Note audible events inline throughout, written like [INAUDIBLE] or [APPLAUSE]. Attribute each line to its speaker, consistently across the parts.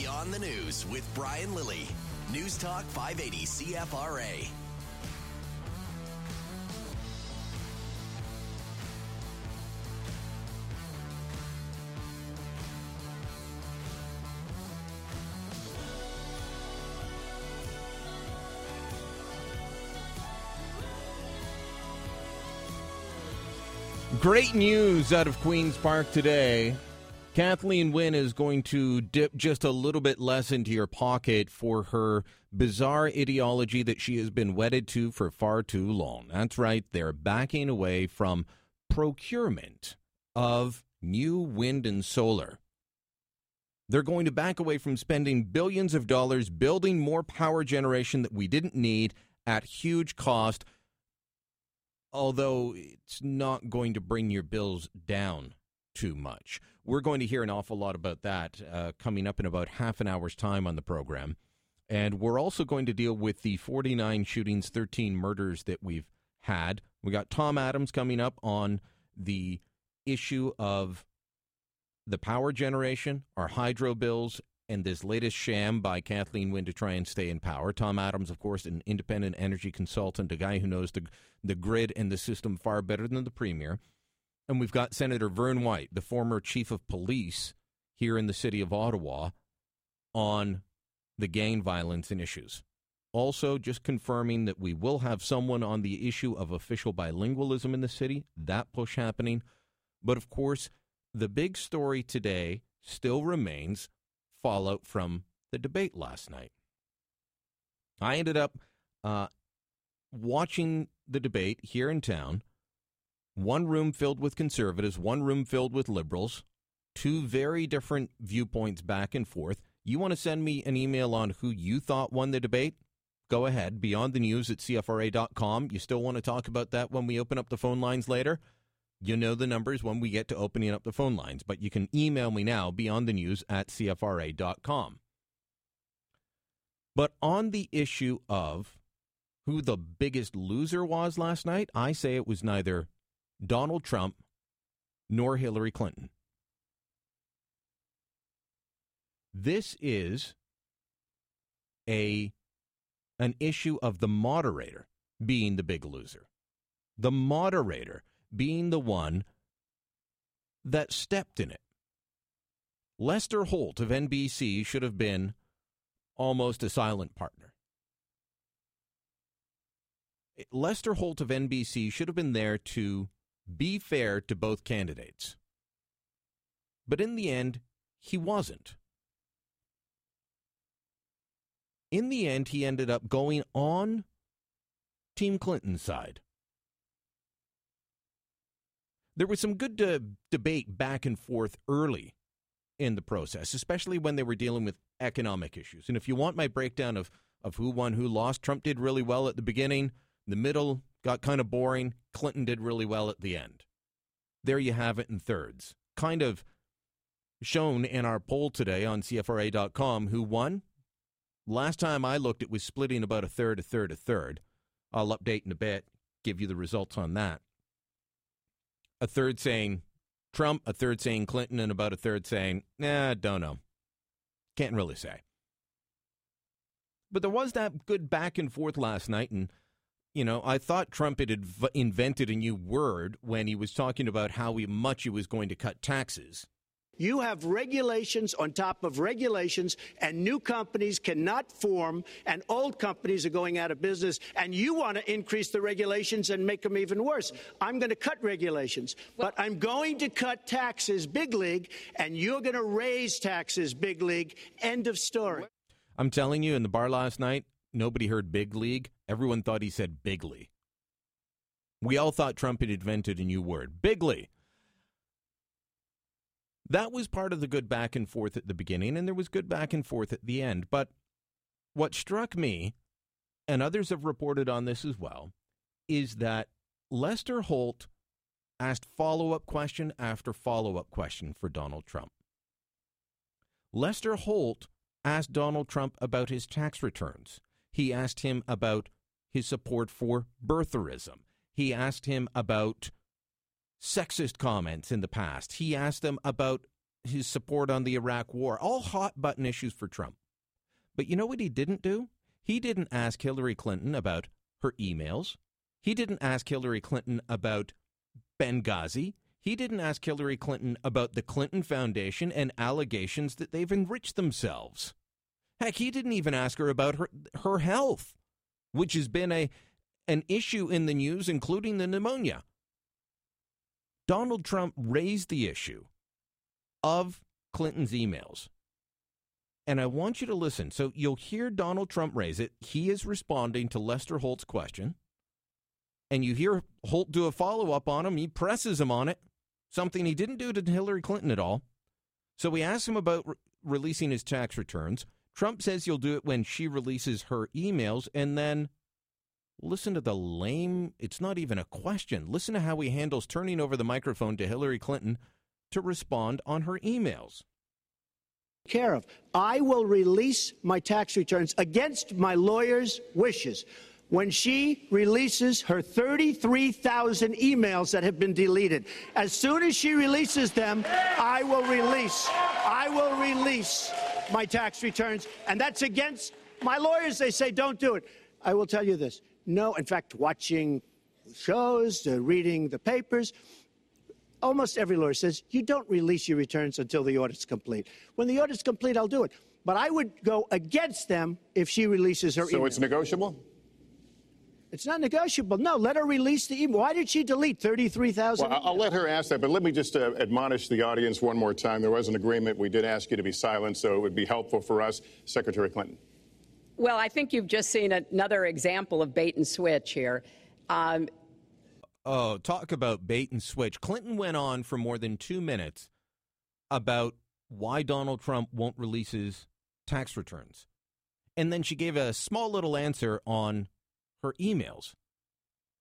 Speaker 1: Beyond the News with Brian Lilly, News Talk 580 CFRA.
Speaker 2: Great news out of Queen's Park today. Kathleen Wynne is going to dip just a little bit less into your pocket for her bizarre ideology that she has been wedded to for far too long. That's right, they're backing away from procurement of new wind and solar. They're going to back away from spending billions of dollars building more power generation that we didn't need at huge cost, although it's not going to bring your bills down too much. We're going to hear an awful lot about that uh, coming up in about half an hour's time on the program. And we're also going to deal with the 49 shootings, 13 murders that we've had. We got Tom Adams coming up on the issue of the power generation, our hydro bills, and this latest sham by Kathleen Wynne to try and stay in power. Tom Adams, of course, an independent energy consultant, a guy who knows the the grid and the system far better than the premier. And we've got Senator Vern White, the former chief of police here in the city of Ottawa, on the gang violence and issues. Also, just confirming that we will have someone on the issue of official bilingualism in the city, that push happening. But of course, the big story today still remains fallout from the debate last night. I ended up uh, watching the debate here in town one room filled with conservatives, one room filled with liberals, two very different viewpoints back and forth. You want to send me an email on who you thought won the debate? Go ahead. Beyond the news at CFRA.com. You still want to talk about that when we open up the phone lines later? You know the numbers when we get to opening up the phone lines, but you can email me now, beyond the news at CFRA.com. But on the issue of who the biggest loser was last night, I say it was neither Donald Trump nor Hillary Clinton. This is a an issue of the moderator being the big loser. The moderator being the one that stepped in it. Lester Holt of NBC should have been almost a silent partner. Lester Holt of NBC should have been there to be fair to both candidates. But in the end, he wasn't. In the end, he ended up going on Team Clinton's side. There was some good de- debate back and forth early in the process, especially when they were dealing with economic issues. And if you want my breakdown of, of who won, who lost, Trump did really well at the beginning. The middle, got kind of boring. Clinton did really well at the end. There you have it in thirds. Kind of shown in our poll today on CFRA.com who won. Last time I looked, it was splitting about a third, a third, a third. I'll update in a bit, give you the results on that. A third saying Trump, a third saying Clinton, and about a third saying, nah, don't know. Can't really say. But there was that good back and forth last night, and you know, I thought Trump had inv- invented a new word when he was talking about how much he was going to cut taxes.
Speaker 3: You have regulations on top of regulations, and new companies cannot form, and old companies are going out of business, and you want to increase the regulations and make them even worse. I'm going to cut regulations, but I'm going to cut taxes big league, and you're going to raise taxes big league. End of story.
Speaker 2: I'm telling you, in the bar last night, nobody heard big league. Everyone thought he said bigly. We all thought Trump had invented a new word, bigly. That was part of the good back and forth at the beginning, and there was good back and forth at the end. But what struck me, and others have reported on this as well, is that Lester Holt asked follow up question after follow up question for Donald Trump. Lester Holt asked Donald Trump about his tax returns. He asked him about his support for birtherism. He asked him about sexist comments in the past. He asked him about his support on the Iraq war, all hot button issues for Trump. But you know what he didn't do? He didn't ask Hillary Clinton about her emails. He didn't ask Hillary Clinton about Benghazi. He didn't ask Hillary Clinton about the Clinton Foundation and allegations that they've enriched themselves. Heck, he didn't even ask her about her her health, which has been a an issue in the news, including the pneumonia. Donald Trump raised the issue of Clinton's emails. And I want you to listen. So you'll hear Donald Trump raise it. He is responding to Lester Holt's question. And you hear Holt do a follow up on him. He presses him on it, something he didn't do to Hillary Clinton at all. So we asked him about re- releasing his tax returns. Trump says you'll do it when she releases her emails. And then listen to the lame, it's not even a question. Listen to how he handles turning over the microphone to Hillary Clinton to respond on her emails.
Speaker 3: Care of. I will release my tax returns against my lawyer's wishes when she releases her 33,000 emails that have been deleted. As soon as she releases them, I will release. I will release my tax returns, and that's against my lawyers. They say don't do it. I will tell you this. No, in fact, watching shows, uh, reading the papers, almost every lawyer says you don't release your returns until the audit's complete. When the audit's complete, I'll do it. But I would go against them if she releases her
Speaker 4: so
Speaker 3: email.
Speaker 4: it's negotiable?
Speaker 3: It's not negotiable. No, let her release the email. Why did she delete 33,000?
Speaker 4: Well, I'll let her ask that, but let me just uh, admonish the audience one more time. There was an agreement. We did ask you to be silent, so it would be helpful for us. Secretary Clinton.
Speaker 5: Well, I think you've just seen another example of bait and switch here. Um,
Speaker 2: Oh, talk about bait and switch. Clinton went on for more than two minutes about why Donald Trump won't release his tax returns. And then she gave a small little answer on her emails.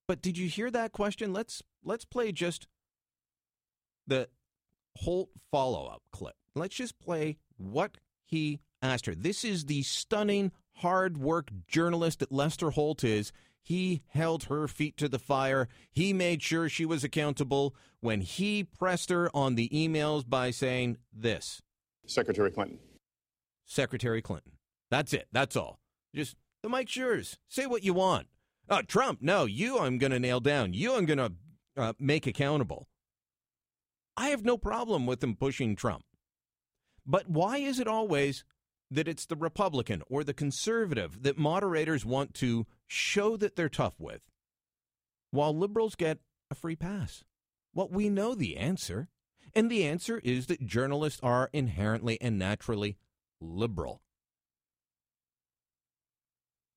Speaker 2: But did you hear that question? Let's let's play just the Holt follow-up clip. Let's just play what he asked her. This is the stunning hard work journalist that Lester Holt is. He held her feet to the fire. He made sure she was accountable when he pressed her on the emails by saying this
Speaker 4: Secretary Clinton.
Speaker 2: Secretary Clinton. That's it. That's all. Just the mic's yours. Say what you want. Uh, Trump, no, you I'm going to nail down. You I'm going to uh, make accountable. I have no problem with them pushing Trump. But why is it always that it's the Republican or the conservative that moderators want to show that they're tough with, while liberals get a free pass? Well, we know the answer. And the answer is that journalists are inherently and naturally liberal.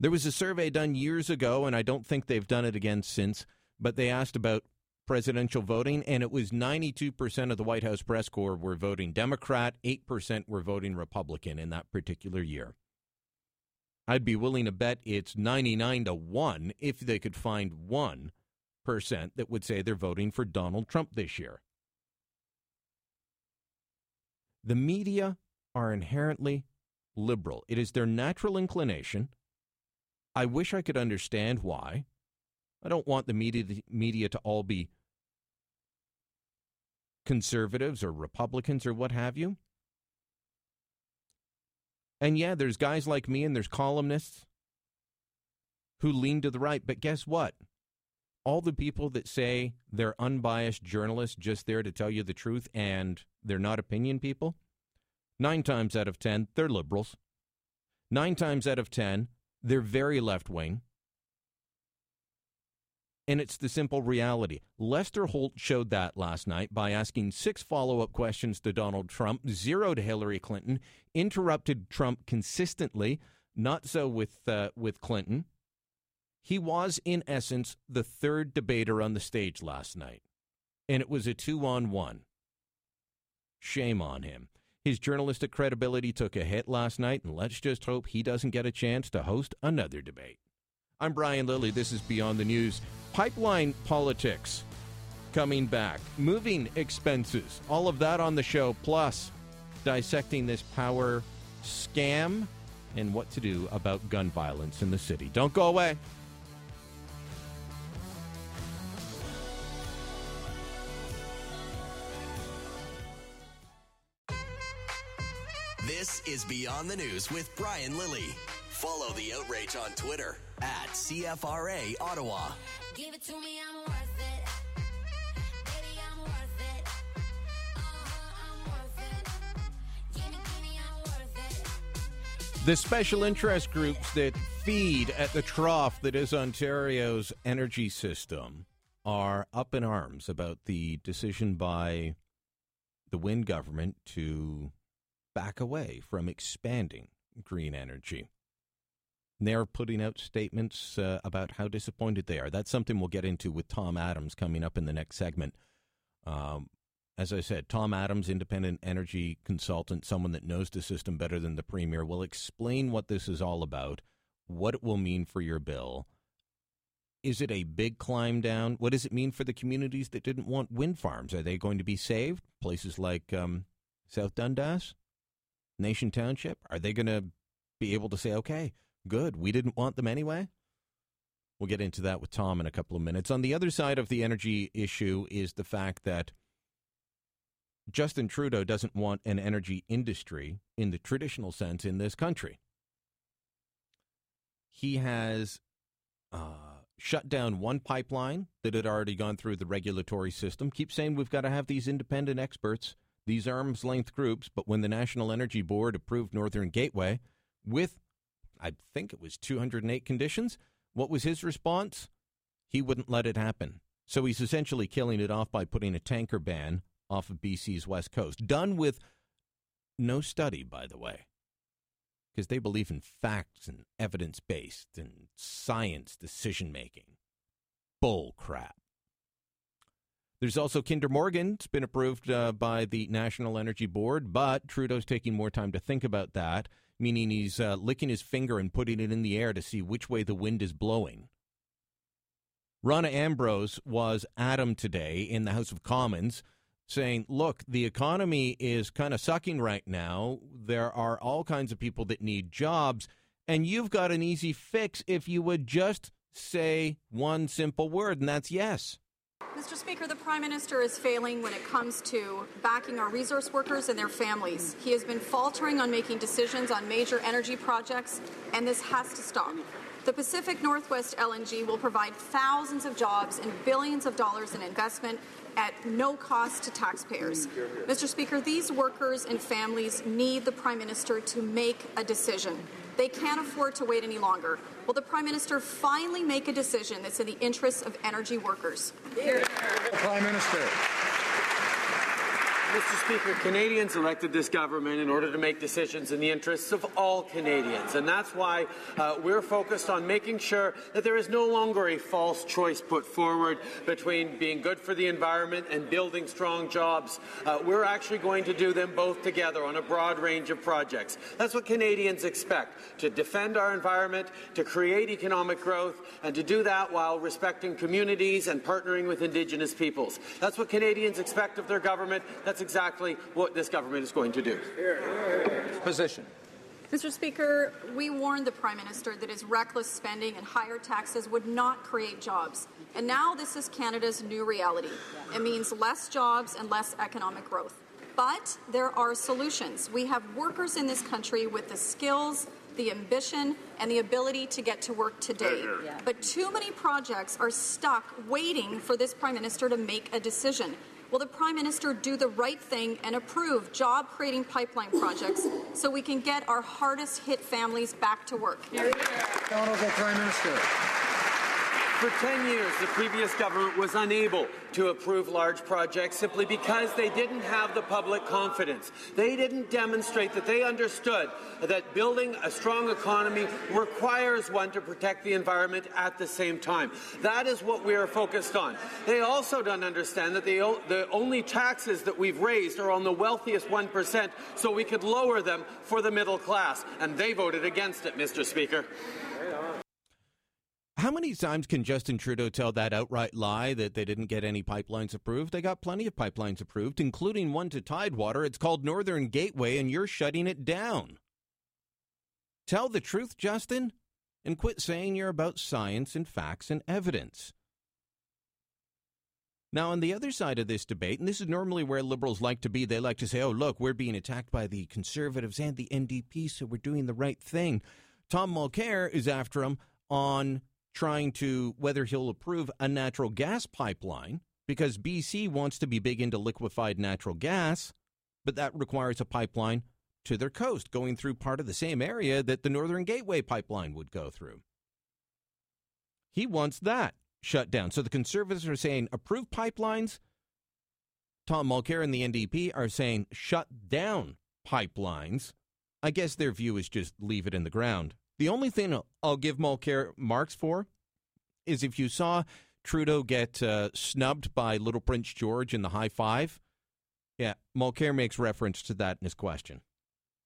Speaker 2: There was a survey done years ago, and I don't think they've done it again since, but they asked about presidential voting, and it was 92% of the White House press corps were voting Democrat, 8% were voting Republican in that particular year. I'd be willing to bet it's 99 to 1 if they could find 1% that would say they're voting for Donald Trump this year. The media are inherently liberal. It is their natural inclination. I wish I could understand why. I don't want the media, media to all be conservatives or Republicans or what have you. And yeah, there's guys like me and there's columnists who lean to the right. But guess what? All the people that say they're unbiased journalists just there to tell you the truth and they're not opinion people, nine times out of 10, they're liberals. Nine times out of 10, they're very left wing. And it's the simple reality. Lester Holt showed that last night by asking six follow up questions to Donald Trump, zero to Hillary Clinton, interrupted Trump consistently, not so with, uh, with Clinton. He was, in essence, the third debater on the stage last night, and it was a two on one. Shame on him. His journalistic credibility took a hit last night, and let's just hope he doesn't get a chance to host another debate. I'm Brian Lilly. This is Beyond the News. Pipeline politics coming back, moving expenses, all of that on the show, plus dissecting this power scam and what to do about gun violence in the city. Don't go away.
Speaker 1: This is Beyond the News with Brian Lilly. Follow the outrage on Twitter at CFRA Ottawa. Give it to me, I'm worth it. Baby, I'm worth it.
Speaker 2: Uh-huh, I'm worth it. Give me, give me, I'm worth it. The special interest groups that feed at the trough that is Ontario's energy system are up in arms about the decision by the Wynne government to back away from expanding green energy. They're putting out statements uh, about how disappointed they are. That's something we'll get into with Tom Adams coming up in the next segment. Um, as I said, Tom Adams, independent energy consultant, someone that knows the system better than the premier, will explain what this is all about, what it will mean for your bill. Is it a big climb down? What does it mean for the communities that didn't want wind farms? Are they going to be saved? Places like um, South Dundas, Nation Township, are they going to be able to say, okay, Good. We didn't want them anyway. We'll get into that with Tom in a couple of minutes. On the other side of the energy issue is the fact that Justin Trudeau doesn't want an energy industry in the traditional sense in this country. He has uh, shut down one pipeline that had already gone through the regulatory system. Keep saying we've got to have these independent experts, these arm's length groups. But when the National Energy Board approved Northern Gateway with I think it was 208 conditions. What was his response? He wouldn't let it happen. So he's essentially killing it off by putting a tanker ban off of BC's west coast. Done with no study, by the way, because they believe in facts and evidence based and science decision making. Bull crap. There's also Kinder Morgan. It's been approved uh, by the National Energy Board, but Trudeau's taking more time to think about that meaning he's uh, licking his finger and putting it in the air to see which way the wind is blowing. Rona Ambrose was Adam today in the House of Commons saying, look, the economy is kind of sucking right now. There are all kinds of people that need jobs, and you've got an easy fix if you would just say one simple word, and that's yes.
Speaker 6: Mr. Speaker, the Prime Minister is failing when it comes to backing our resource workers and their families. He has been faltering on making decisions on major energy projects, and this has to stop. The Pacific Northwest LNG will provide thousands of jobs and billions of dollars in investment at no cost to taxpayers. Mr. Speaker, these workers and families need the Prime Minister to make a decision. They can't afford to wait any longer. Will the Prime Minister finally make a decision that's in the interests of energy workers?
Speaker 7: Prime Minister. Mr. Speaker, Canadians elected this government in order to make decisions in the interests of all Canadians. And that's why uh, we're focused on making sure that there is no longer a false choice put forward between being good for the environment and building strong jobs. Uh, we're actually going to do them both together on a broad range of projects. That's what Canadians expect to defend our environment, to create economic growth, and to do that while respecting communities and partnering with Indigenous peoples. That's what Canadians expect of their government. That's exactly what this government is going to do.
Speaker 8: Position.
Speaker 6: Mr. Speaker, we warned the Prime Minister that his reckless spending and higher taxes would not create jobs. And now this is Canada's new reality. It means less jobs and less economic growth. But there are solutions. We have workers in this country with the skills, the ambition, and the ability to get to work today. But too many projects are stuck waiting for this Prime Minister to make a decision. Will the Prime Minister do the right thing and approve job creating pipeline projects so we can get our hardest hit families back to work?
Speaker 7: Honourable Prime Minister. For 10 years, the previous government was unable to approve large projects simply because they didn't have the public confidence. They didn't demonstrate that they understood that building a strong economy requires one to protect the environment at the same time. That is what we are focused on. They also don't understand that the, only taxes that we've raised are on the wealthiest 1%, so we could lower them for the middle class. And they voted against it, Mr. Speaker.
Speaker 2: How many times can Justin Trudeau tell that outright lie that they didn't get any pipelines approved? They got plenty of pipelines approved, including one to Tidewater. It's called Northern Gateway, and you're shutting it down. Tell the truth, Justin, and quit saying you're about science and facts and evidence. Now, on the other side of this debate, and this is normally where liberals like to be, they like to say, oh, look, we're being attacked by the conservatives and the NDP, so we're doing the right thing. Tom Mulcair is after him on trying to whether he'll approve a natural gas pipeline because BC wants to be big into liquefied natural gas, but that requires a pipeline to their coast going through part of the same area that the Northern Gateway pipeline would go through. He wants that shut down. So the conservatives are saying approve pipelines. Tom Mulcair and the NDP are saying shut down pipelines. I guess their view is just leave it in the ground. The only thing I'll give Mulcair marks for is if you saw Trudeau get uh, snubbed by Little Prince George in the high five. Yeah, Mulcair makes reference to that in his question.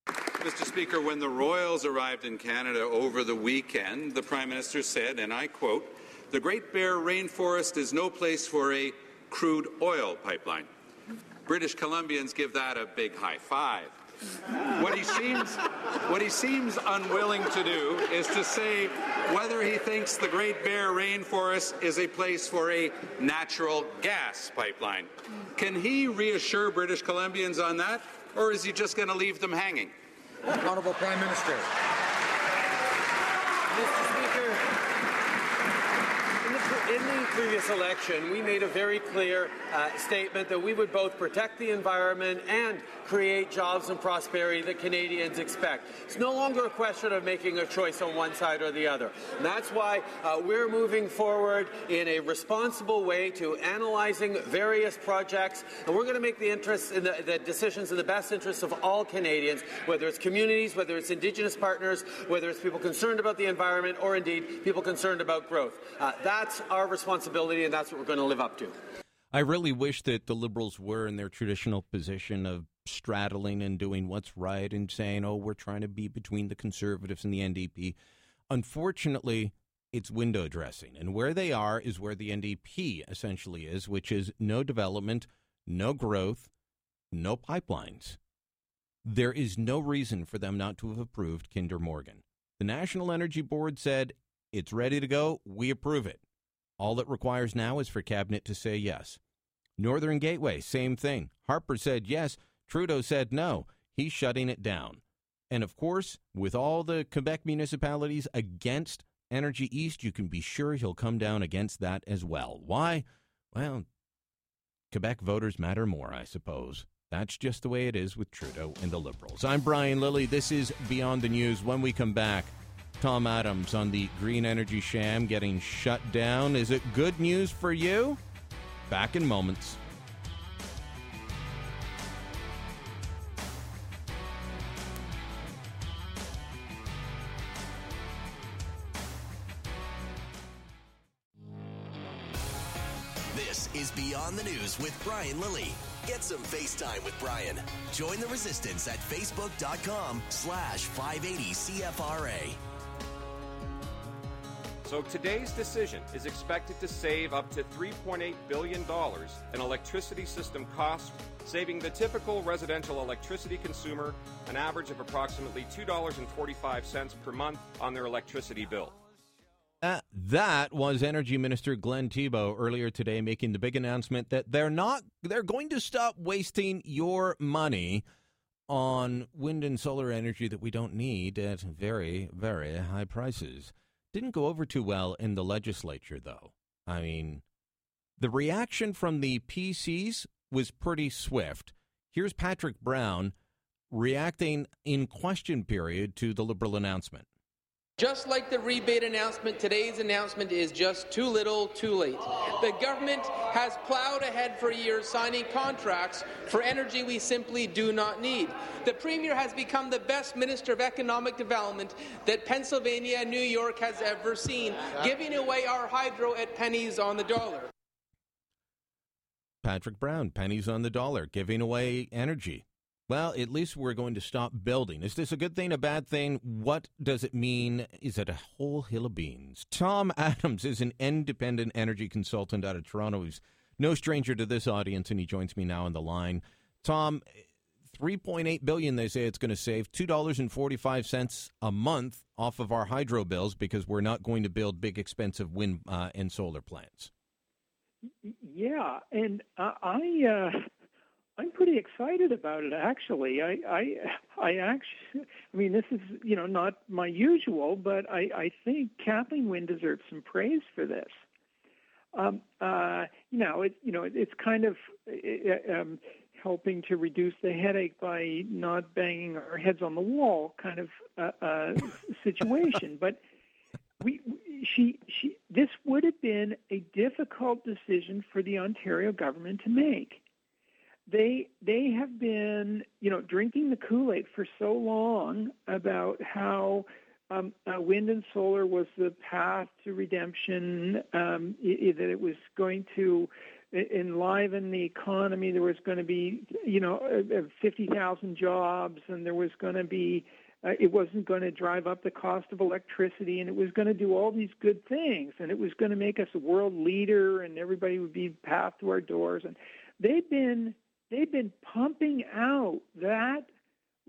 Speaker 9: Mr. Speaker, when the Royals arrived in Canada over the weekend, the Prime Minister said, and I quote, the Great Bear Rainforest is no place for a crude oil pipeline. British Columbians give that a big high five. What he seems what he seems unwilling to do is to say whether he thinks the Great Bear Rainforest is a place for a natural gas pipeline. Can he reassure British Columbians on that, or is he just going to leave them hanging?
Speaker 8: Honourable Prime Minister.
Speaker 7: In the, previous election, we made a very clear uh, statement that we would both protect the environment and create jobs and prosperity that Canadians expect. It's no longer a question of making a choice on one side or the other. And that's why uh, we're moving forward in a responsible way to analyzing various projects, and we're going to make the interests in the, the decisions in the best interests of all Canadians, whether it's communities, whether it's Indigenous partners, whether it's people concerned about the environment, or indeed people concerned about growth. Uh, that's our responsibility, and that's what we're going to live up to.
Speaker 2: I really wish that the Liberals were in their traditional position of straddling and doing what's right and saying, oh, we're trying to be between the Conservatives and the NDP. Unfortunately, it's window dressing. And where they are is where the NDP essentially is, which is no development, no growth, no pipelines. There is no reason for them not to have approved Kinder Morgan. The National Energy Board said it's ready to go. We approve it. All it requires now is for Cabinet to say yes. Northern Gateway, same thing. Harper said yes. Trudeau said no, he's shutting it down. And of course, with all the Quebec municipalities against Energy East, you can be sure he'll come down against that as well. Why? Well, Quebec voters matter more, I suppose. That's just the way it is with Trudeau and the Liberals. I'm Brian Lilly. This is Beyond the News. When we come back, Tom Adams on the green energy sham getting shut down. Is it good news for you? Back in moments.
Speaker 1: This is Beyond the News with Brian Lilly. Get some FaceTime with Brian. Join the resistance at facebook.com slash 580 CFRA.
Speaker 10: So today's decision is expected to save up to $3.8 billion in electricity system costs, saving the typical residential electricity consumer an average of approximately $2.45 per month on their electricity bill.
Speaker 2: Uh, that was Energy Minister Glenn Thibeault earlier today making the big announcement that they're not they're going to stop wasting your money on wind and solar energy that we don't need at very very high prices. Didn't go over too well in the legislature though. I mean, the reaction from the PCs was pretty swift. Here's Patrick Brown reacting in question period to the liberal announcement.
Speaker 11: Just like the rebate announcement, today's announcement is just too little, too late. The government has plowed ahead for years signing contracts for energy we simply do not need. The Premier has become the best Minister of Economic Development that Pennsylvania and New York has ever seen, giving away our hydro at pennies on the dollar.
Speaker 2: Patrick Brown, pennies on the dollar, giving away energy. Well, at least we're going to stop building. Is this a good thing, a bad thing? What does it mean? Is it a whole hill of beans? Tom [LAUGHS] Adams is an independent energy consultant out of Toronto. He's no stranger to this audience, and he joins me now on the line. Tom, 3.8 billion they say it's going to save $2.45 a month off of our hydro bills because we're not going to build big expensive wind uh, and solar plants
Speaker 12: Yeah, and uh, I uh, I'm pretty excited about it. Actually, I I I actually I mean this is you know not my usual, but I I think Kathleen Wynne deserves some praise for this. Um, uh, you know, it you know it, it's kind of um, helping to reduce the headache by not banging our heads on the wall kind of uh, uh, situation. But we, she, she, this would have been a difficult decision for the Ontario government to make. They, they have been, you know, drinking the Kool-Aid for so long about how um, uh, wind and solar was the path to redemption, um, that it was going to enliven the economy. There was going to be, you know, uh, uh, 50,000 jobs, and there was going to be, uh, it wasn't going to drive up the cost of electricity, and it was going to do all these good things, and it was going to make us a world leader, and everybody would be path to our doors. And they've been they've been pumping out that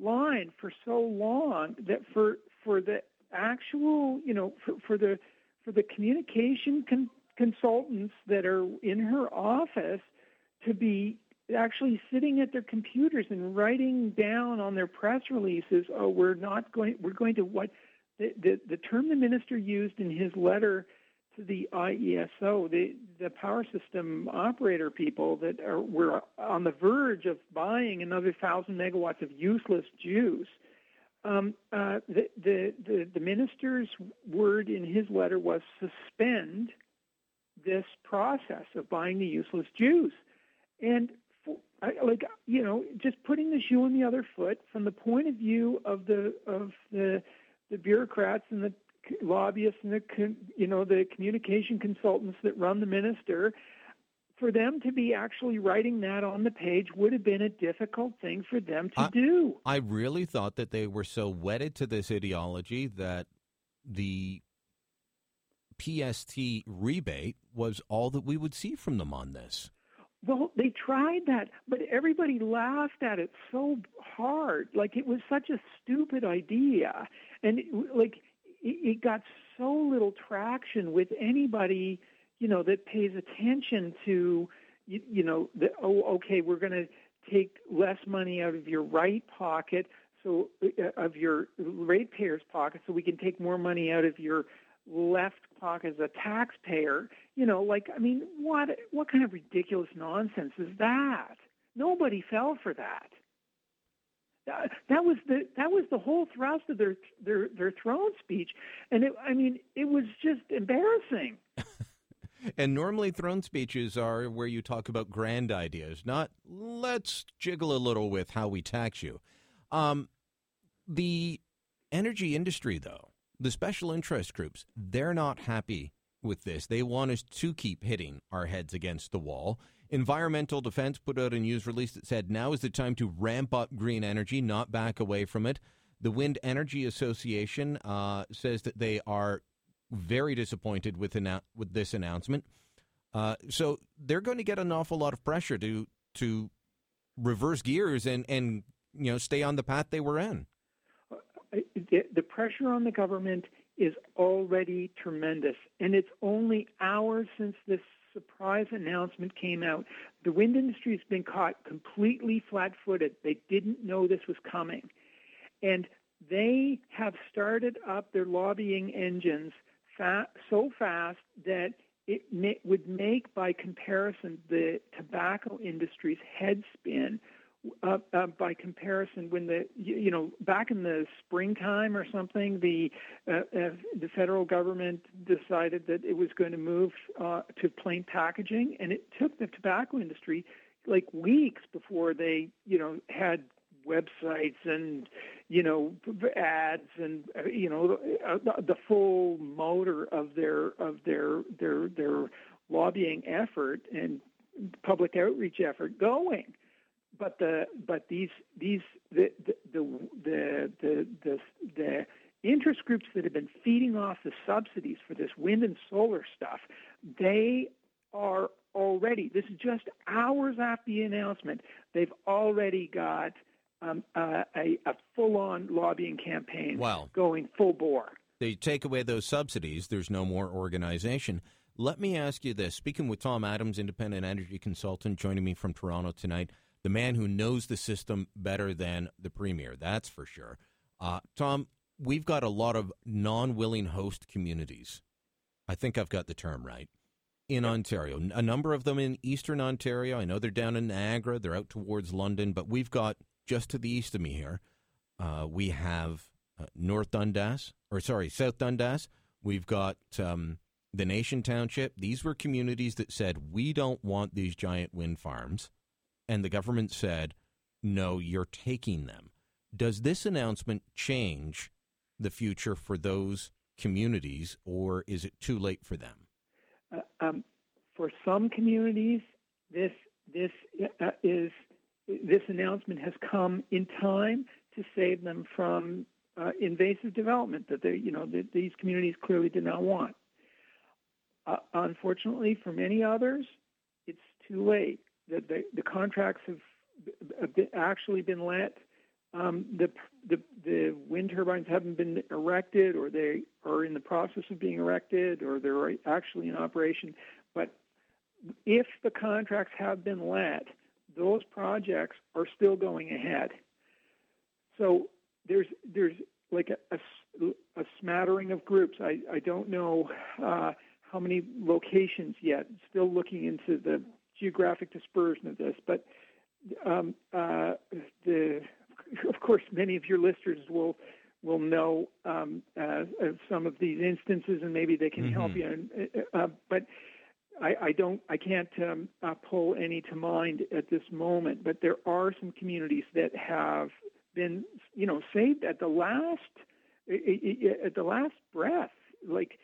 Speaker 12: line for so long that for for the actual, you know, for, for the for the communication con- consultants that are in her office to be actually sitting at their computers and writing down on their press releases, oh, we're not going, we're going to what the, the, the term the minister used in his letter the IESO, the, the power system operator people that are, were on the verge of buying another thousand megawatts of useless juice. Um, uh, the, the, the, the minister's word in his letter was suspend this process of buying the useless juice, And for, I, like you know, just putting the shoe on the other foot from the point of view of the of the the bureaucrats and the lobbyists and the you know the communication consultants that run the minister for them to be actually writing that on the page would have been a difficult thing for them to
Speaker 2: I,
Speaker 12: do.
Speaker 2: I really thought that they were so wedded to this ideology that the PST rebate was all that we would see from them on this.
Speaker 12: Well, they tried that, but everybody laughed at it so hard. Like it was such a stupid idea. And like it, got so little traction with anybody, you know, that pays attention to, you, you know, the, oh, okay, we're going to take less money out of your right pocket so uh, of your ratepayers pocket so we can take more money out of your left pocket as a taxpayer. You know, like I mean, what what kind of ridiculous nonsense is that? Nobody fell for that. That, that was the that was the whole thrust of their their their throne speech, and it, I mean, it was just embarrassing. [LAUGHS]
Speaker 2: and normally, throne speeches are where you talk about grand ideas, not let's jiggle a little with how we tax you. Um, the energy industry, though, the special interest groups, they're not happy with this. They want us to keep hitting our heads against the wall. Environmental Defense put out a news release that said now is the time to ramp up green energy, not back away from it. The Wind Energy Association uh, says that they are very disappointed with annou- with this announcement. Uh, so they're going to get an awful lot of pressure to to reverse gears and and you know stay on the path they were in
Speaker 12: the, the pressure on the government is already tremendous, and it's only hours since this surprise announcement came out. The wind industry has been caught completely flat footed. They didn't know this was coming. And they have started up their lobbying engines fa- so fast that it may- would make, by comparison, the tobacco industry's head spin uh, uh, by comparison, when the you know back in the springtime or something, the uh, uh, the federal government decided that it was going to move uh, to plain packaging, and it took the tobacco industry like weeks before they you know had websites and you know ads and uh, you know the full motor of their of their their their lobbying effort and public outreach effort going but the but these these the the the the the, the interest groups that have been feeding off the subsidies for this wind and solar stuff, they are already. This is just hours after the announcement. They've already got um, uh, a, a full-on lobbying campaign
Speaker 2: wow.
Speaker 12: going full bore.
Speaker 2: They take away those subsidies. There's no more organization. Let me ask you this. Speaking with Tom Adams, independent energy consultant, joining me from Toronto tonight, the man who knows the system better than the premier, that's for sure. Uh, Tom, we've got a lot of non willing host communities. I think I've got the term right. In Ontario, a number of them in eastern Ontario. I know they're down in Niagara, they're out towards London, but we've got just to the east of me here, uh, we have uh, North Dundas, or sorry, South Dundas. We've got um, the Nation Township. These were communities that said, we don't want these giant wind farms. And the government said, no, you're taking them. Does this announcement change the future for those communities, or is it too late for them?
Speaker 12: Uh, um, for some communities, this this uh, is this announcement has come in time to save them from uh, invasive development that they you know that these communities clearly did not want. Uh, unfortunately, for many others, it's too late. The, the, the contracts have actually been let um, the, the, the wind turbines haven't been erected, or they are in the process of being erected, or they're actually in operation. But if the contracts have been let, those projects are still going ahead. So there's there's like a, a, a smattering of groups. I, I don't know uh, how many locations yet. Still looking into the geographic dispersion of this, but um, uh, the of course, many of your listeners will will know um, uh, some of these instances, and maybe they can mm-hmm. help you. Uh, uh, but I, I, don't, I can't um, uh, pull any to mind at this moment. But there are some communities that have been, you know, saved at the last at the last breath. Like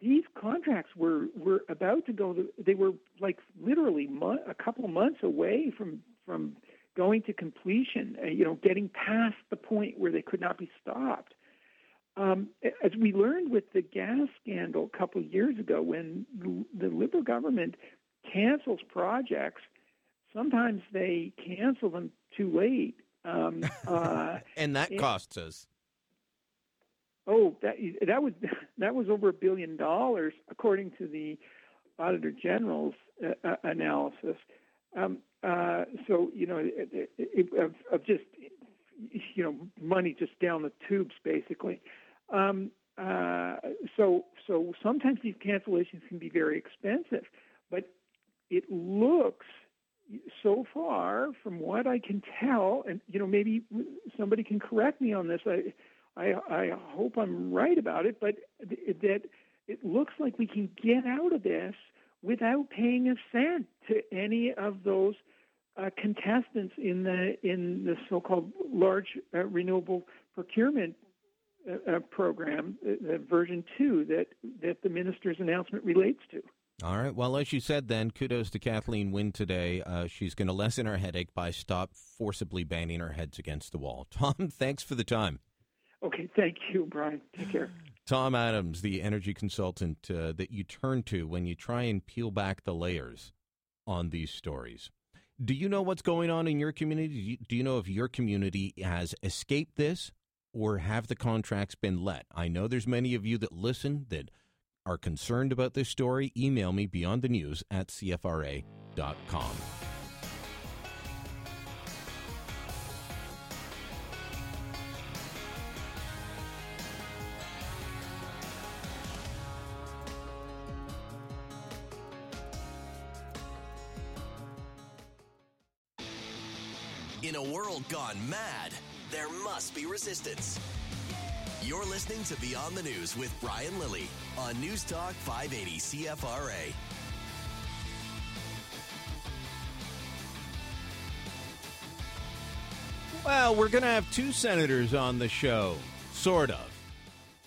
Speaker 12: these contracts were were about to go. To, they were like literally a couple of months away from from going to completion, uh, you know, getting past the point where they could not be stopped. Um, as we learned with the gas scandal a couple of years ago, when the Liberal government cancels projects, sometimes they cancel them too late. Um, [LAUGHS]
Speaker 2: uh, and that costs us.
Speaker 12: Oh, that that was [LAUGHS] that was over a billion dollars, according to the Auditor General's uh, uh analysis. Um, uh, so you know, it, it, of, of, just you know, money just down the tubes, basically. Um, uh, so so sometimes these cancellations can be very expensive, but it looks so far from what I can tell, and you know, maybe somebody can correct me on this. I I, I hope I'm right about it, but that it looks like we can get out of this without paying a cent to any of those uh, contestants in the in the so-called large uh, renewable procurement uh, uh program, uh, version two that that the minister's announcement relates to.
Speaker 2: All right. Well, as you said, then kudos to Kathleen Wynne today. Uh, she's going to lessen her headache by stop forcibly banging her heads against the wall. [LAUGHS] Tom, thanks for the time.
Speaker 12: Okay. Thank you, Brian. Take care.
Speaker 2: Tom Adams, the energy consultant uh, that you turn to when you try and peel back the layers on these stories. Do you know what's going on in your community? Do you know if your community has escaped this or have the contracts been let? I know there's many of you that listen that are concerned about this story. Email me beyond the news at CFRA.com.
Speaker 1: gone mad, there must be resistance. You're listening to Beyond the News with Brian Lilly on News Talk 580 CFRA.
Speaker 2: Well, we're going to have two senators on the show, sort of.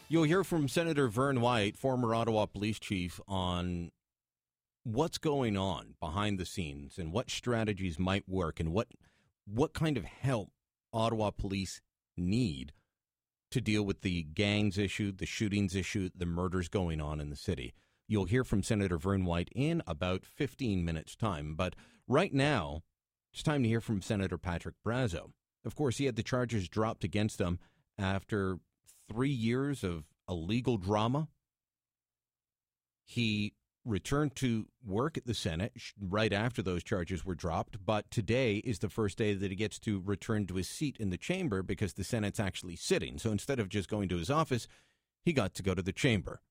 Speaker 2: You'll hear from Senator Vern White, former Ottawa police chief, on what's going on behind the scenes and what strategies might work and what what kind of help Ottawa police need to deal with the gangs issue, the shootings issue, the murders going on in the city. You'll hear from Senator Vern White in about 15 minutes' time. But right now, it's time to hear from Senator Patrick Brazeau. Of course, he had the charges dropped against him after three years of illegal drama. He returned to work at the Senate right after those charges were dropped. But today is the first day that he gets to return to his seat in the chamber because the Senate's actually sitting. So instead of just going to his office, he got to go to the chamber.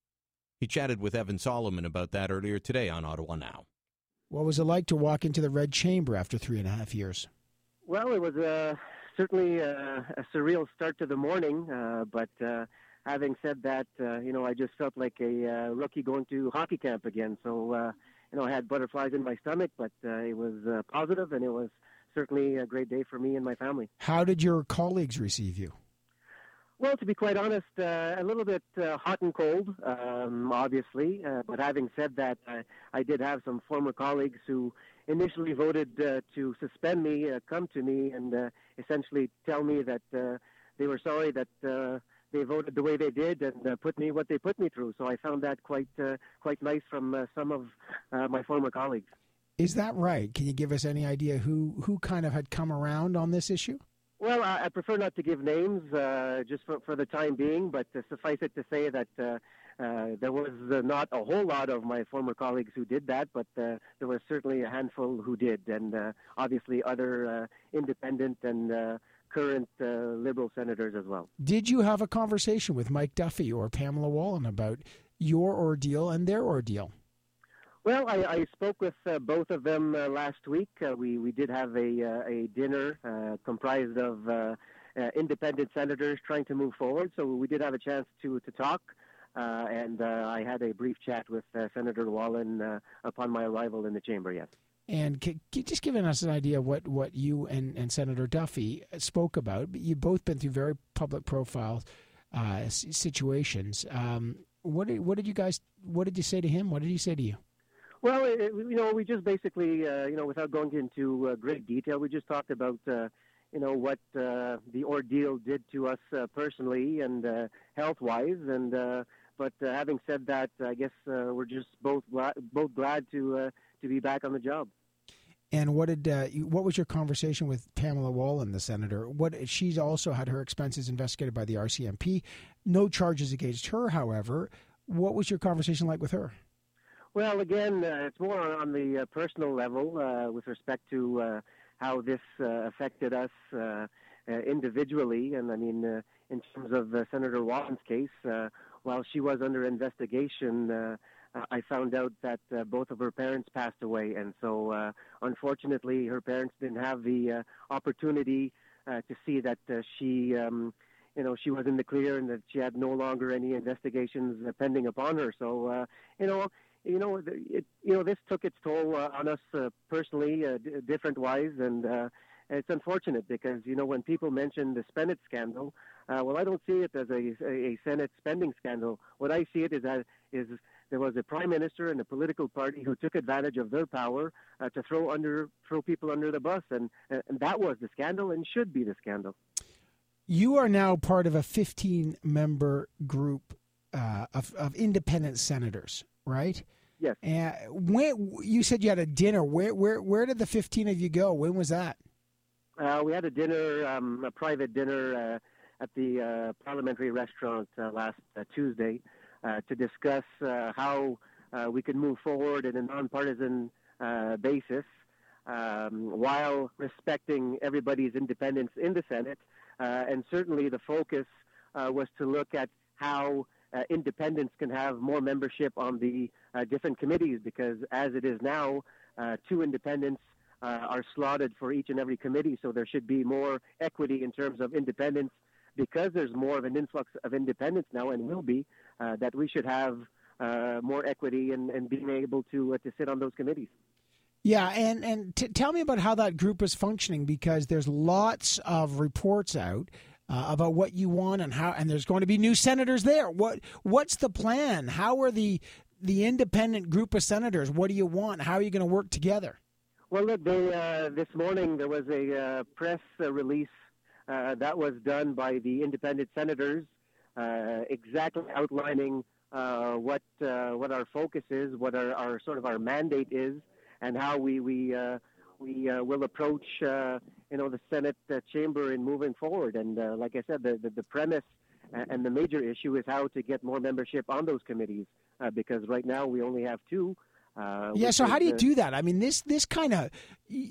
Speaker 2: He chatted with Evan Solomon about that earlier today on Ottawa Now.
Speaker 13: What was it like to walk into the Red Chamber after three and a half years?
Speaker 14: Well, it was uh, certainly uh, a surreal start to the morning, uh, but uh, having said that, uh, you know, I just felt like a uh, rookie going to hockey camp again. So, uh, you know, I had butterflies in my stomach, but uh, it was uh, positive and it was certainly a great day for me and my family.
Speaker 13: How did your colleagues receive you?
Speaker 14: Well, to be quite honest, uh, a little bit uh, hot and cold, um, obviously. Uh, but having said that, I, I did have some former colleagues who initially voted uh, to suspend me uh, come to me and uh, essentially tell me that uh, they were sorry that uh, they voted the way they did and uh, put me what they put me through. So I found that quite uh, quite nice from uh, some of uh, my former colleagues.
Speaker 13: Is that right? Can you give us any idea who who kind of had come around on this issue?
Speaker 14: Well, I, I prefer not to give names uh, just for, for the time being, but uh, suffice it to say that uh, uh, there was uh, not a whole lot of my former colleagues who did that, but uh, there was certainly a handful who did, and uh, obviously other uh, independent and uh, current uh, Liberal senators as well.
Speaker 13: Did you have a conversation with Mike Duffy or Pamela Wallin about your ordeal and their ordeal?
Speaker 14: Well, I, I spoke with uh, both of them uh, last week. Uh, we we did have a uh, a dinner uh, comprised of uh, uh, independent senators trying to move forward. So we did have a chance to to talk, uh, and uh, I had a brief chat with uh, Senator Wallin uh, upon my arrival in the chamber. Yes.
Speaker 13: And can you just giving us an idea what, what you and, and Senator Duffy spoke about? You've both been through very public profile uh, situations. Um, what did, what did you guys? What did you say to him? What did he say to you?
Speaker 14: Well, it, you know, we just basically, uh, you know, without going into uh, great detail, we just talked about, uh, you know, what uh, the ordeal did to us uh, personally and uh, health-wise. And but having said that, I guess we're just both both glad to to be back on the job.
Speaker 13: And what did uh, what was your conversation with Pamela Wallin, the senator? What she's also had her expenses investigated by the RCMP. No charges against her, however. What was your conversation like with her?
Speaker 14: Well, again, uh, it's more on, the uh, personal level uh, with respect to uh, how this uh, affected us uh, uh, individually. And I mean, uh, in terms of uh, Senator Wallin's case, uh, while she was under investigation, uh, I found out that uh, both of her parents passed away. And so, uh, unfortunately, her parents didn't have the uh, opportunity uh, to see that uh, she. Um, you know, she was in the clear and that she had no longer any investigations uh, pending upon her. So, uh, you know, you know, it, you know, this took its toll uh, on us uh, personally, uh, d- different wise, and uh, it's unfortunate because you know when people mention the Spendit scandal, uh, well, I don't see it as a, a Senate spending scandal. What I see it is as is there was a prime minister and a political party who took advantage of their power uh, to throw under throw people under the bus, and and that was the scandal and should be the scandal.
Speaker 13: You are now part of a 15 member group uh, of, of independent senators, right?
Speaker 14: Yes.
Speaker 13: And when you said you had a dinner, where where where did the 15 of you go? When was that?
Speaker 14: Uh, we had a dinner, um, a private dinner uh, at the uh, parliamentary restaurant uh, last uh, Tuesday uh, to discuss uh, how uh, we could move forward in a nonpartisan uh, basis um, while respecting everybody's independence in the Senate. Uh, and certainly the focus uh, was to look at how uh, independents can have more membership on the uh, different committees because as it is now, uh, two independents uh, are slotted for each and every committee, so there should be more equity in terms of independence because there's more of an influx of independence now and will be uh, that we should have uh, more equity and in being able to uh, to sit on those committees.
Speaker 13: Yeah, and and t- tell me about how that group is functioning because there's lots of reports out uh, about what you want and how, and there's going to be new senators there. What what's the plan? How are the the independent group of senators? What do you want? How are you going to work together?
Speaker 14: Well, look, they, uh, this morning there was a uh, press uh, release uh, that was done by the independent senators, Uh, exactly outlining uh, what uh, what our focus is, what our, our sort of our mandate is, and how we we uh, we will approach you know the Senate chamber in moving forward. And like I said, the the, the premise and the major issue is how to get more membership on those committees, uh, because right now we only have two, Uh,
Speaker 13: yeah. So how do you
Speaker 14: uh,
Speaker 13: do that? I mean, this this kind of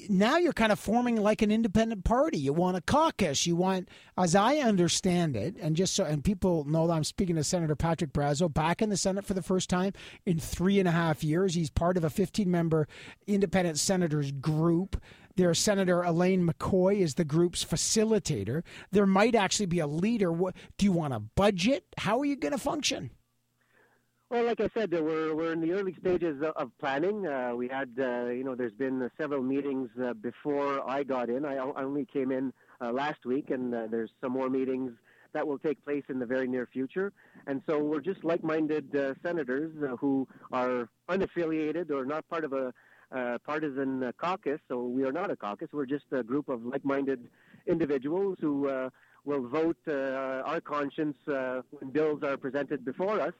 Speaker 13: now you're kind of forming like an independent party. You want a caucus. You want, as I understand it, and just so and people know that I'm speaking to Senator Patrick Brazeau back in the Senate for the first time in three and a half years. He's part of a 15 member independent senators group. There's Senator Elaine McCoy is the group's facilitator. There might actually be a leader. What do you want a budget? How are you going to function?
Speaker 14: Well, like I said, uh, we're we're in the early stages of, planning. Uh, we had, uh, you know, there's been uh, several meetings uh, before I got in. I, I only came in uh, last week, and there's some more meetings that will take place in the very near future. And so we're just like-minded senators who are unaffiliated or not part of a partisan caucus. So we are not a caucus. We're just a group of like-minded individuals who will vote our conscience when bills are presented before us.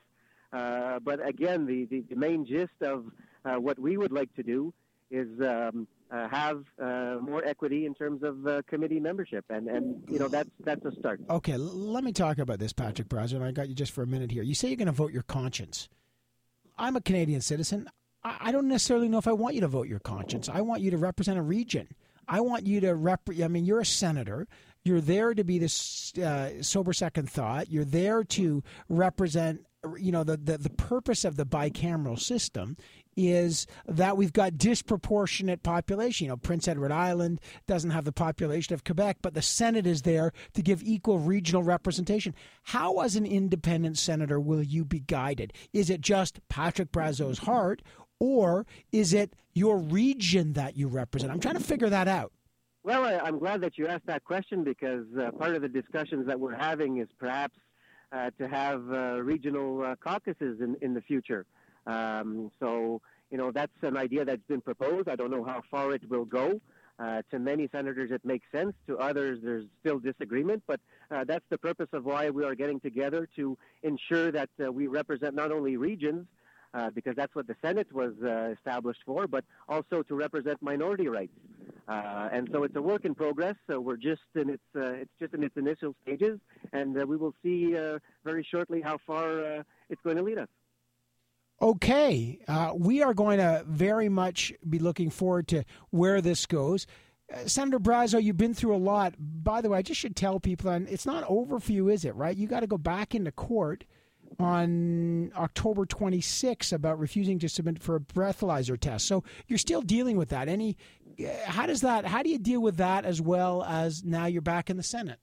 Speaker 14: Uh, but again, the, the, the, main gist of uh, what we would like to do is um, uh, have uh, more equity in terms of uh, committee membership, and, and you know that's that's a start.
Speaker 13: Okay, let me talk about this, Patrick Brazeau. I got you just for a minute here. You say you're going to vote your conscience. I'm a Canadian citizen. I, I don't necessarily know if I want you to vote your conscience. I want you to represent a region. I want you to rep. I mean, you're a senator. You're there to be this uh, sober second thought. You're there to represent you know the, the, the purpose of the bicameral system is that we've got disproportionate population. You know, Prince Edward Island doesn't have the population of Quebec, but the Senate is there to give equal regional representation. How, as an independent senator, will you be guided? Is it just Patrick Brazeau's heart, or is it your region that you represent? I'm trying to figure that out.
Speaker 14: Well, I, am glad that you asked that question because uh, part of the discussions that we're having is perhaps to have uh, regional uh, caucuses in, in the future. Um, so, you know, that's an idea that's been proposed. I don't know how far it will go. Uh, to many senators, it makes sense. To others, there's still disagreement. But uh, that's the purpose of why we are getting together to ensure that uh, we represent not only regions, uh, because that's what the Senate was uh, established for, but also to represent minority rights. Uh, and so it's a work in progress. So we're just in its uh, it's just in its initial stages, and uh, we will see uh, very shortly how far it's going to lead us.
Speaker 13: Okay, we are going to very much be looking forward to where this goes. Senator Brazeau, you've been through a lot. By the way, I just should tell people, and it's not over for you, is it? Right? You got to go back into court on October 26 about refusing to submit for a breathalyzer test. So you're still dealing with that. Any how does that how do you deal with that as well as now you're back in the Senate?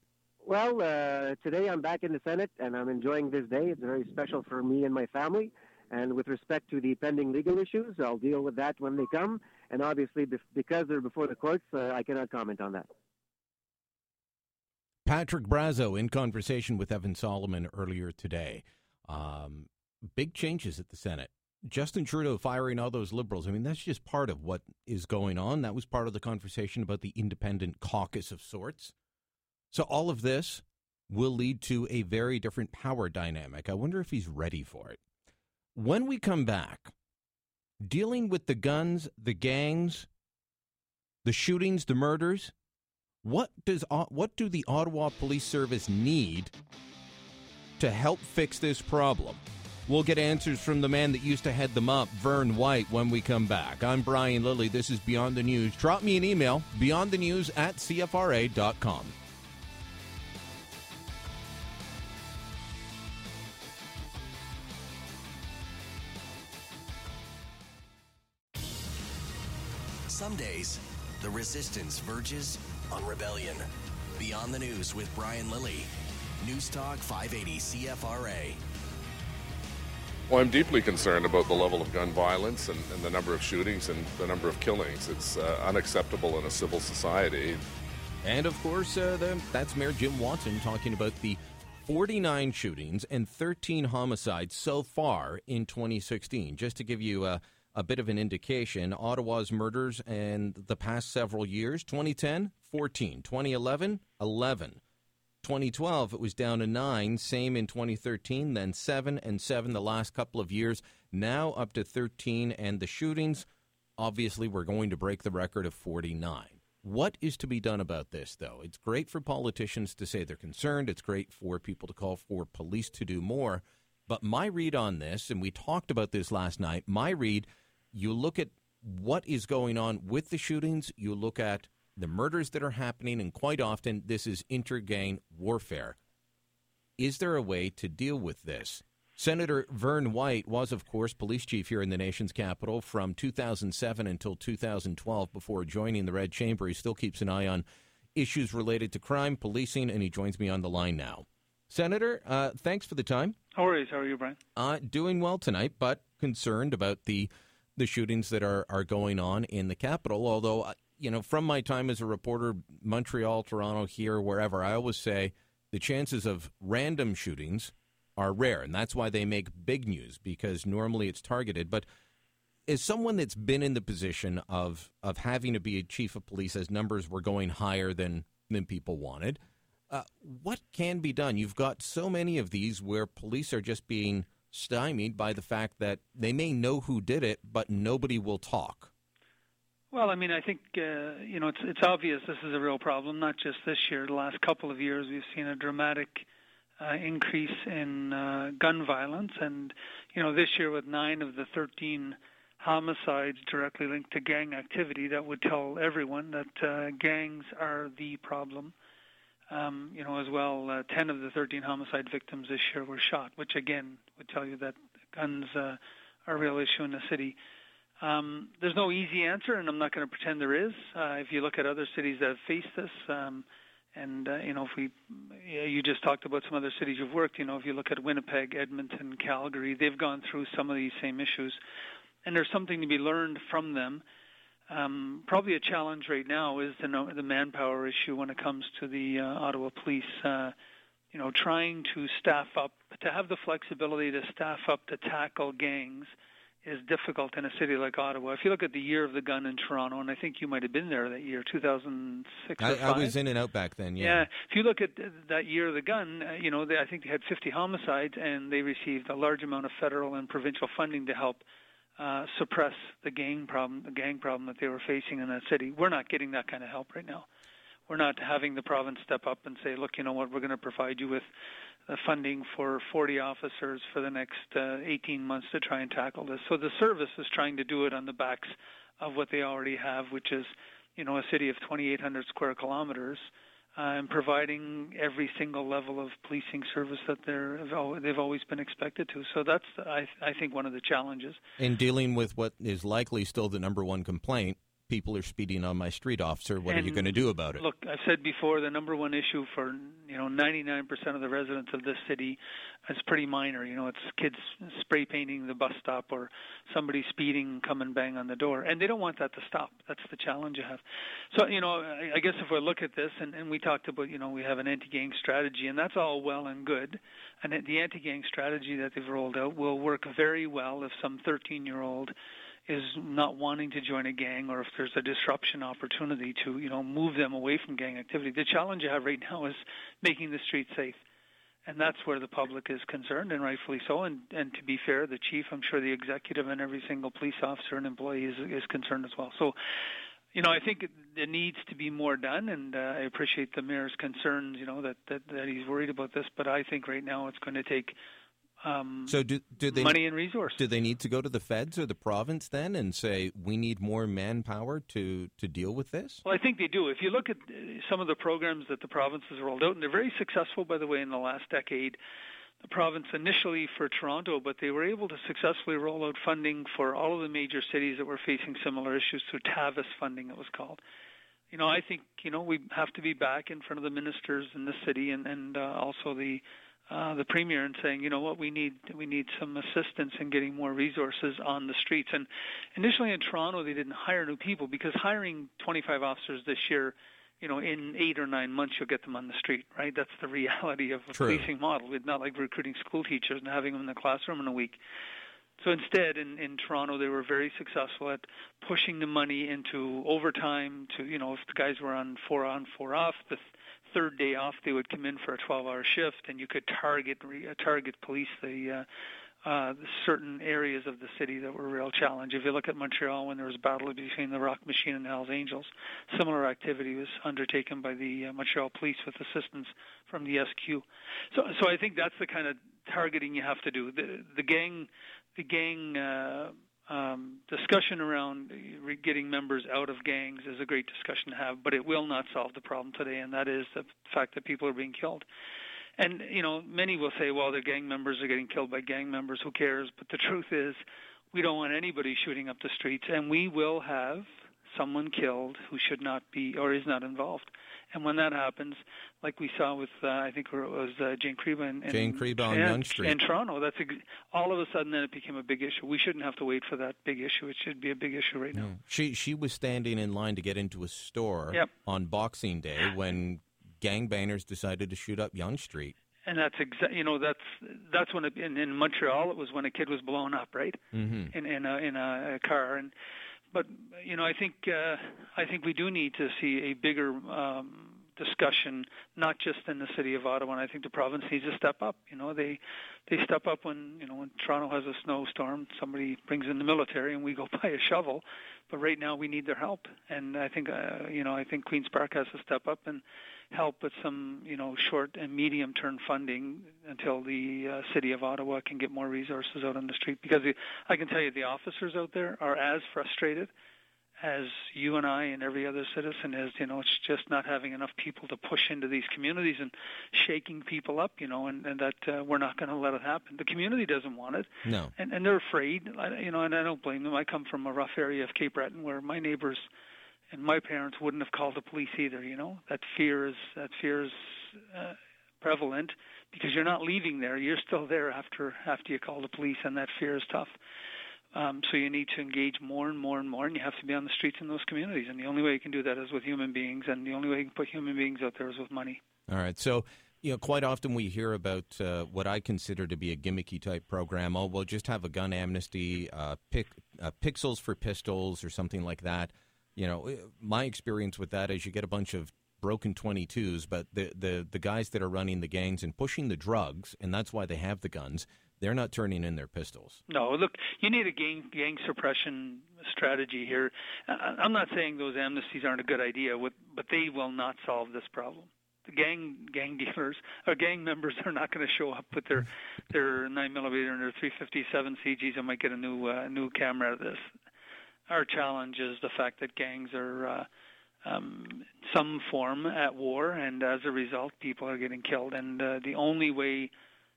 Speaker 14: Well, uh, today I'm back in the Senate and I'm enjoying this day. It's very special for me and my family. And with respect to the pending legal issues, I'll deal with that when they come. And obviously, because they're before the courts, uh, I cannot comment on that.
Speaker 2: Patrick Brazeau in conversation with Evan Solomon earlier today. Um, big changes at the Senate. Justin Trudeau firing all those liberals. I mean, that's just part of what is going on. That was part of the conversation about the independent caucus of sorts. So, all of this will lead to a very different power dynamic. I wonder if he's ready for it. When we come back, dealing with the guns, the gangs, the shootings, the murders, what does what do the Ottawa Police Service need to help fix this problem? We'll get answers from the man that used to head them up, Vern White, when we come back. I'm Brian Lilley. This is Beyond the News. Drop me an email, beyondthenews at CFRA.com.
Speaker 1: Some days, the resistance verges on rebellion. Beyond the News with Brian Lilley. News Talk 580 CFRA.
Speaker 15: Well, I'm deeply concerned about the level of gun violence and, and the number of shootings and the number of killings. It's uh, unacceptable in a civil society.
Speaker 2: And of course, uh, the, that's Mayor Jim Watson talking about the 49 shootings and 13 homicides so far in 2016. Just to give you a, a bit of an indication, Ottawa's murders in the past several years 2010, 14, 2011, 11. 2012, it was down to nine. Same in 2013, then seven and seven the last couple of years. Now up to 13. And the shootings, obviously, we're going to break the record of 49. What is to be done about this, though? It's great for politicians to say they're concerned. It's great for people to call for police to do more. But my read on this, and we talked about this last night, my read you look at what is going on with the shootings, you look at the murders that are happening, and quite often this is intergang warfare. Is there a way to deal with this? Senator Vern White was, of course, police chief here in the nation's capital from 2007 until 2012 before joining the Red Chamber. He still keeps an eye on issues related to crime, policing, and he joins me on the line now. Senator, uh, thanks for the time.
Speaker 16: No worries. How are you, Brian?
Speaker 2: Uh, doing well tonight, but concerned about the the shootings that are, are going on in the capital. Although, uh, you know, from my time as a reporter, Montreal, Toronto, here, wherever, I always say the chances of random shootings are rare, and that's why they make big news because normally it's targeted. But as someone that's been in the position of of having to be a chief of police as numbers were going higher than than people wanted, uh, what can be done? You've got so many of these where police are just being stymied by the fact that they may know who did it, but nobody will talk.
Speaker 16: Well, I mean, I think uh, you know it's it's obvious this is a real problem. Not just this year; the last couple of years, we've seen a dramatic uh, increase in uh, gun violence, and you know this year with nine of the 13 homicides directly linked to gang activity, that would tell everyone that uh, gangs are the problem. Um, you know, as well, uh, 10 of the 13 homicide victims this year were shot, which again would tell you that guns uh, are a real issue in the city. Um, there's no easy answer, and I'm not going to pretend there is. Uh, if you look at other cities that have faced this, um, and uh, you know, if we, you just talked about some other cities you've worked. You know, if you look at Winnipeg, Edmonton, Calgary, they've gone through some of these same issues, and there's something to be learned from them. Um, probably a challenge right now is the, the manpower issue when it comes to the uh, Ottawa Police. Uh, you know, trying to staff up, to have the flexibility to staff up to tackle gangs is difficult in a city like Ottawa. If you look at the year of the gun in Toronto, and I think you might have been there that year, 2006
Speaker 2: I,
Speaker 16: or 5.
Speaker 2: I was in and out back then, yeah.
Speaker 16: Yeah. If you look at that year of the gun, uh, you know, they, I think they had 50 homicides, and they received a large amount of federal and provincial funding to help uh, suppress the gang problem, the gang problem that they were facing in that city. We're not getting that kind of help right now. We're not having the province step up and say, look, you know what, we're going to provide you with funding for 40 officers for the next uh, 18 months to try and tackle this. So the service is trying to do it on the backs of what they already have, which is, you know, a city of 2,800 square kilometers uh, and providing every single level of policing service that they're they've always been expected to. So that's I I think one of the challenges
Speaker 2: in dealing with what is likely still the number one complaint people are speeding on my street, officer. What
Speaker 16: and
Speaker 2: are you going to do about it?
Speaker 16: Look, I've said before, the number one issue for you know 99% of the residents of this city is pretty minor. You know, it's kids spray painting the bus stop or somebody speeding, come and bang on the door, and they don't want that to stop. That's the challenge you have. So you know, I, I guess if we look at this, and, and we talked about you know we have an anti-gang strategy, and that's all well and good, and the anti-gang strategy that they've rolled out will work very well if some 13-year-old is not wanting to join a gang or if there's a disruption opportunity to you know move them away from gang activity. The challenge you have right now is making the streets safe. And that's where the public is concerned and rightfully so. And and to be fair the chief i'm sure the executive and every single police officer and employee is is concerned as well. So you know, I think there needs to be more done, and uh, I appreciate the mayor's concerns. You know that, that that he's worried about this, but I think right now it's going to take um,
Speaker 2: so do, do they
Speaker 16: money and resource?
Speaker 2: Do they need to go to the feds or the province then and say we need more manpower to to deal with this?
Speaker 16: Well, I think they do. If you look at uh, some of the programs that the province has rolled out, and they're very successful, by the way, in the last decade. The province initially for Toronto, but they were able to successfully roll out funding for all of the major cities that were facing similar issues through TAVIS funding, it was called you know, I think you know we have to be back in front of the ministers in the city and and uh, also the uh, the premier and saying, you know what, we need we need some assistance in getting more resources on the streets. And initially in Toronto, they didn't hire new people because hiring 25 officers this year, you know, in eight or nine months you'll get them on the street, right? That's the reality of a
Speaker 2: True.
Speaker 16: policing model. It's not like recruiting school teachers and having them in the classroom in a week. So instead, in, in Toronto, they were very successful at pushing the money into overtime. To you know, if the guys were on four on, four off, the third day off, they would come in for a 12-hour shift, and you could target uh, target police the, uh, uh, certain areas of the city that were a real challenge. If you look at Montreal, when there was a battle between the Rock Machine and the Hells Angels, similar activity was undertaken by the uh, Montreal Police with assistance from the SQ. So, so I think that's the kind of targeting you have to do. The, the gang, the gang. Uh, um, discussion around getting members out of gangs is a great discussion to have, but it will not solve the problem today, and that is the fact that people are being killed. And you know, many will say, "Well, the gang members are getting killed by gang members. Who cares?" But the truth is, we don't want anybody shooting up the streets, and we will have someone killed who should not be or is not involved. And when that happens, like we saw with uh, I think it was uh, Jane Creba in, in
Speaker 2: Jane Creba on Yonge Street
Speaker 16: in Toronto, that's ex- all of a sudden then it became a big issue. We shouldn't have to wait for that big issue. It should be a big issue right now.
Speaker 2: She she was standing in line to get into a store
Speaker 16: Yep.
Speaker 2: on Boxing Day [LAUGHS] when gangbangers decided to shoot up Yonge Street.
Speaker 16: And that's exa- you know that's that's when it, in, in Montreal it was when a kid was blown up, right?
Speaker 2: Mm-hmm.
Speaker 16: in in a in a, a car and but you know I think uh, I think we do need to see a bigger um, discussion not just in the city of Ottawa. And I think the province needs to step up. You know they they step up when you know when Toronto has a snowstorm somebody brings in the military and we go [LAUGHS] buy a shovel. But right now we need their help. And I think uh, you know I think Queens Park has to step up and help with some you know short and medium term funding until the uh, city of Ottawa can get more resources out on the street. Because the, I can tell you the officers out there are as frustrated as you and I and every other citizen is you know it's just not having enough people to push into these communities and shaking people up you know and, and that uh, we're not going to let it happen. The community doesn't want it.
Speaker 2: No.
Speaker 16: and and they're afraid. You know and I don't blame them. I come from a rough area of Cape Breton where my neighbors and my parents wouldn't have called the police either you know that fear is that fear is uh, prevalent because you're not leaving there you're still there after after you call the police and that fear is tough um, so you need to engage more and more and more, and you have to be on the streets in those communities. And the only way you can do that is with human beings, and the only way you can put human beings out there is with money.
Speaker 2: All right. So, you know, quite often we hear about uh, what I consider to be a gimmicky type program. Oh, we'll just have a gun amnesty, uh, pick, uh, pixels for pistols, or something like that. You know, uh, my experience with that is you get a bunch of broken 22s, but the, the, the guys that are running the gangs and pushing the drugs, and that's why they have the guns, they're not turning in their pistols.
Speaker 16: No, look, you need a gang gang suppression strategy here. I'm not saying those amnesties aren't a good idea, but they will not solve this problem. The gang gang [LAUGHS] dealers or gang members are not going to show up with their their nine millimeter and their 357 CGs I might get a new uh, new camera out of this. Our challenge is the fact that gangs are. Uh, um, some form at war, and as a result, people are getting killed. And uh, the only way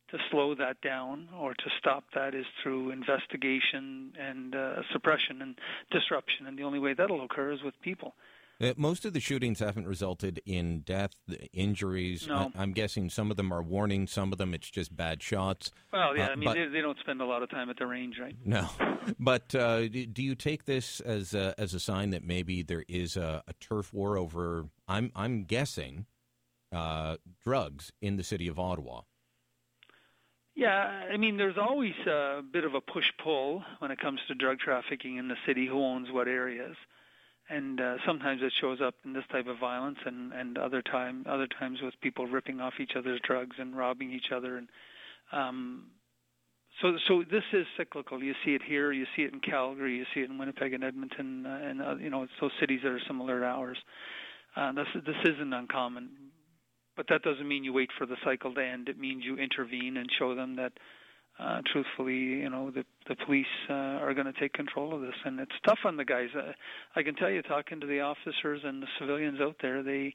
Speaker 16: to slow that down or to stop that is through investigation and uh, suppression and disruption. And the only way that'll occur is with people.
Speaker 2: Uh, most of the shootings haven't resulted in death, injuries.
Speaker 16: No.
Speaker 2: I, I'm guessing some of them are warnings, some of them it's just bad shots.
Speaker 16: Well, yeah,
Speaker 2: Uh,
Speaker 16: I mean,
Speaker 2: but-
Speaker 16: they, they don't spend a lot of time at the range, right?
Speaker 2: No, [LAUGHS] but uh, do you take this as a, as a sign that maybe there is a, a turf war over? I'm I'm guessing uh, drugs in the city of Ottawa.
Speaker 16: Yeah, I mean, there's always a bit of a push pull when it comes to drug trafficking in the city. Who owns what areas? And uh, sometimes it shows up in this type of violence, and and other time other times with people ripping off each other's drugs and robbing each other. And um, so so this is cyclical. You see it here, you see it in Calgary, you see it in Winnipeg and Edmonton, uh, and uh, you know those cities that are similar to ours. Uh, this this isn't uncommon, but that doesn't mean you wait for the cycle to end. It means you intervene and show them that, uh, truthfully, you know, the the police uh, are going to take control of this, and it's tough on the guys. Uh, I can tell you, talking to the officers and the civilians out there, they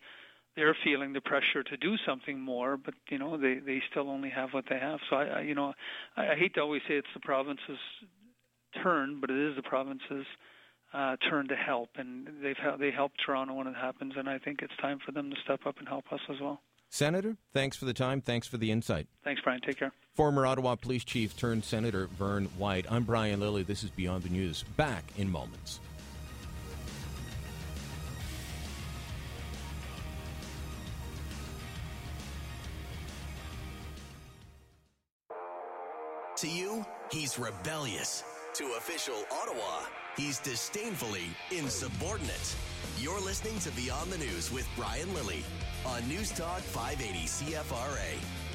Speaker 16: they're feeling the pressure to do something more, but you know, they they still only have what they have. So I, I you know, I, I hate to always say it's the province's turn, but it is the province's uh, turn to help, and they've they help Toronto when it happens, and I think it's time for them to step up and help us as well.
Speaker 2: Senator, thanks for the time. Thanks for the insight.
Speaker 16: Thanks, Brian. Take care.
Speaker 2: Former Ottawa Police Chief turned Senator Vern White. I'm Brian Lilley. This is Beyond the News. Back in moments.
Speaker 1: To you, he's rebellious. To official Ottawa, he's disdainfully insubordinate. You're listening to Beyond the News with Brian Lilley on News Talk 580 CFRA.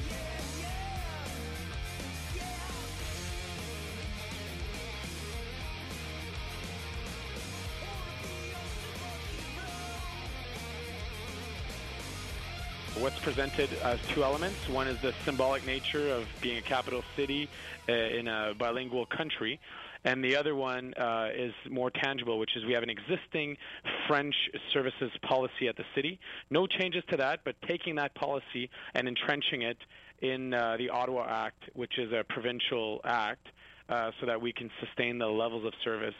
Speaker 17: What's presented as two elements. One is the symbolic nature of being a capital city uh, in a bilingual country, And the other one uh, is more tangible, which is we have an existing French services policy at the city. No changes to that, but taking that policy and entrenching it in uh, the Ottawa Act, which is a provincial act, uh, so that we can sustain the levels of service.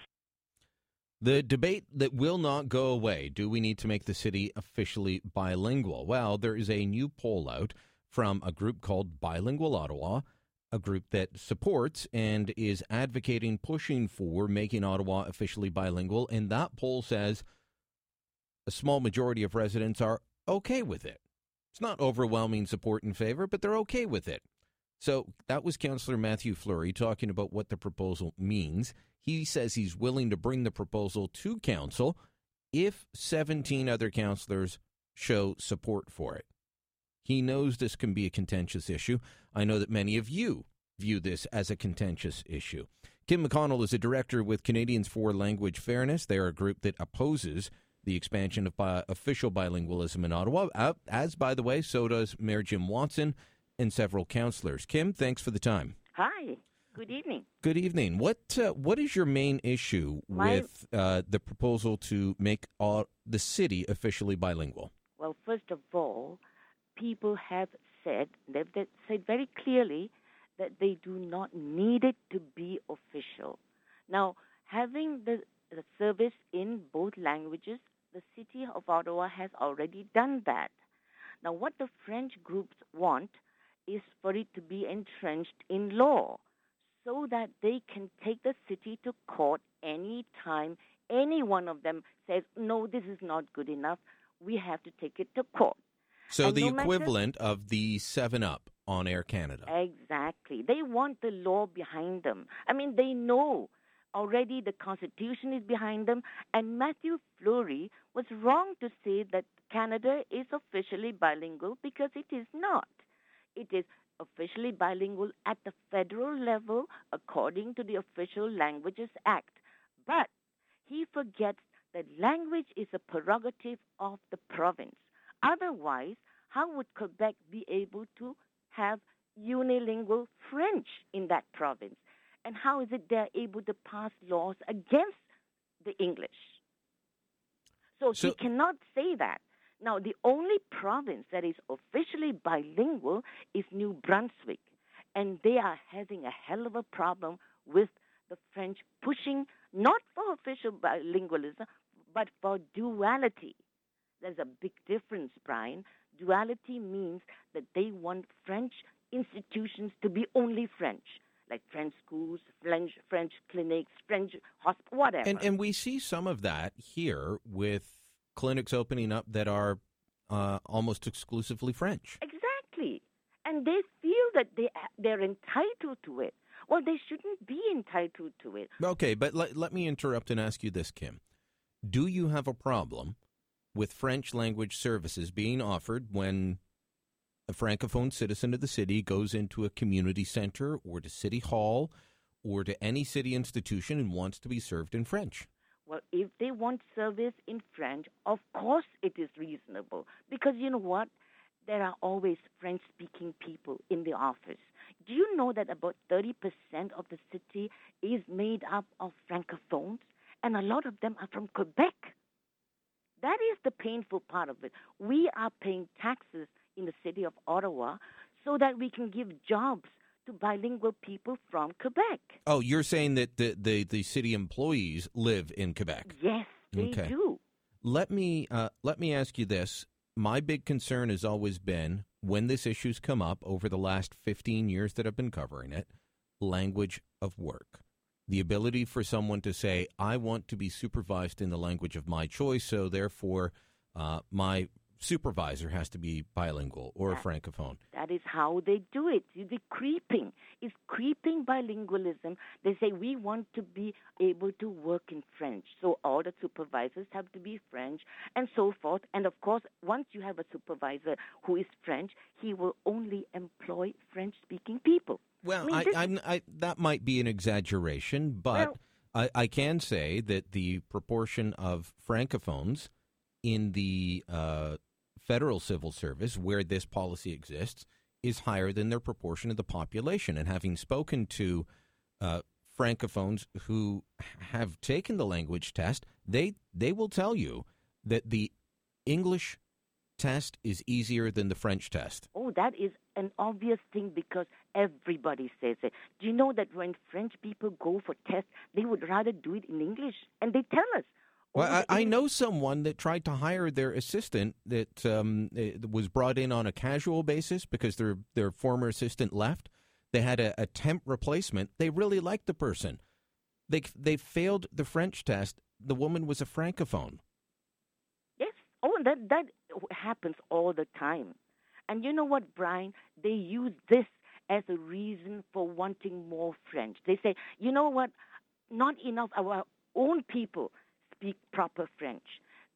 Speaker 2: The debate that will not go away do we need to make the city officially bilingual? Well, there is a new poll out from a group called Bilingual Ottawa, a group that supports and is advocating, pushing for making Ottawa officially bilingual. And that poll says a small majority of residents are okay with it. It's not overwhelming support in favor, but they're okay with it. So that was Councillor Mathieu Fleury talking about what the proposal means. He says he's willing to bring the proposal to council if 17 other councillors show support for it. He knows this can be a contentious issue. I know that many of you view this as a contentious issue. Kim McConnell is a director with Canadians for Language Fairness. They are a group that opposes the expansion of bi- official bilingualism in Ottawa, uh, as, by the way, so does Mayor Jim Watson and several councillors. Kim, thanks for the time.
Speaker 18: Hi. Good evening.
Speaker 2: Good evening. What uh, what is your main issue
Speaker 18: My-
Speaker 2: with uh, the proposal to make all, the city officially bilingual?
Speaker 18: Well, first of all, people have said, they've they've said very clearly that they do not need it to be official. Now, having the, the service in both languages, the city of Ottawa has already done that. Now, what the French groups want is for it to be entrenched in law so that they can take the city to court any time any one of them says, no, this is not good enough. We have to take it to court.
Speaker 2: So
Speaker 18: And
Speaker 2: the
Speaker 18: no matter-
Speaker 2: equivalent of the Seven Up on Air Canada.
Speaker 18: Exactly. They want the law behind them. I mean, they know already the Constitution is behind them. And Mathieu Fleury was wrong to say that Canada is officially bilingual because it is not. It is officially bilingual at the federal level according to the Official Languages Act. But he forgets that language is a prerogative of the province. Otherwise, how would Quebec be able to have unilingual French in that province? And how is it they're able to pass laws against the English? So,
Speaker 2: So-
Speaker 18: he cannot say that. Now, the only province that is officially bilingual is New Brunswick, and they are having a hell of a problem with the French pushing not for official bilingualism, but for duality. There's a big difference, Brian. Duality means that they want French institutions to be only French, like French schools, French French clinics, French hospitals, whatever.
Speaker 2: And and we see some of that here with clinics opening up that are uh, almost exclusively French.
Speaker 18: Exactly. And they feel that they they're entitled to it. Well, they shouldn't be entitled to it.
Speaker 2: Okay, but let, let me interrupt and ask you this, Kim. Do you have a problem with French language services being offered when a francophone citizen of the city goes into a community center or to city hall or to any city institution and wants to be served in French?
Speaker 18: Well, if they want service in French, of course it is reasonable. Because you know what? There are always French speaking people in the office. Do you know that about 30% of the city is made up of francophones? And a lot of them are from Quebec. That is the painful part of it. We are paying taxes in the city of Ottawa so that we can give jobs to bilingual people from Quebec.
Speaker 2: Oh, you're saying that the, the, the city employees live in Quebec?
Speaker 18: Yes, they
Speaker 2: Okay.
Speaker 18: do.
Speaker 2: Let me uh, let me ask you this. My big concern has always been when this issue's come up over the last 15 years that I've been covering it, language of work. The ability for someone to say, I want to be supervised in the language of my choice, so therefore uh, my supervisor has to be bilingual or a francophone.
Speaker 18: That is how they do it. The creeping is creeping bilingualism. They say we want to be able to work in French, so all the supervisors have to be French, and so forth. And of course, once you have a supervisor who is French, he will only employ French-speaking people.
Speaker 2: Well,
Speaker 18: mean,
Speaker 2: I,
Speaker 18: this-
Speaker 2: I'm, I, that might be an exaggeration, but
Speaker 18: Well-
Speaker 2: I, I can say that the proportion of francophones in the uh, federal civil service, where this policy exists, is higher than their proportion of the population. And having spoken to uh, francophones who have taken the language test, they they will tell you that the English test is easier than the French test.
Speaker 18: Oh, that is an obvious thing because everybody says it. Do you know that when French people go for tests, they would rather do it in English, and they tell us.
Speaker 2: Well, I, I, [LAUGHS] know someone that tried to hire their assistant that um, was brought in on a casual basis because their their former assistant left. They had a, a temp replacement. They really liked the person. They they failed the French test. The woman was a francophone.
Speaker 18: Yes. Oh, that that happens all the time. And you know what, Brian? They use this as a reason for wanting more French. They say, you know what? Not enough of our own people speak proper French.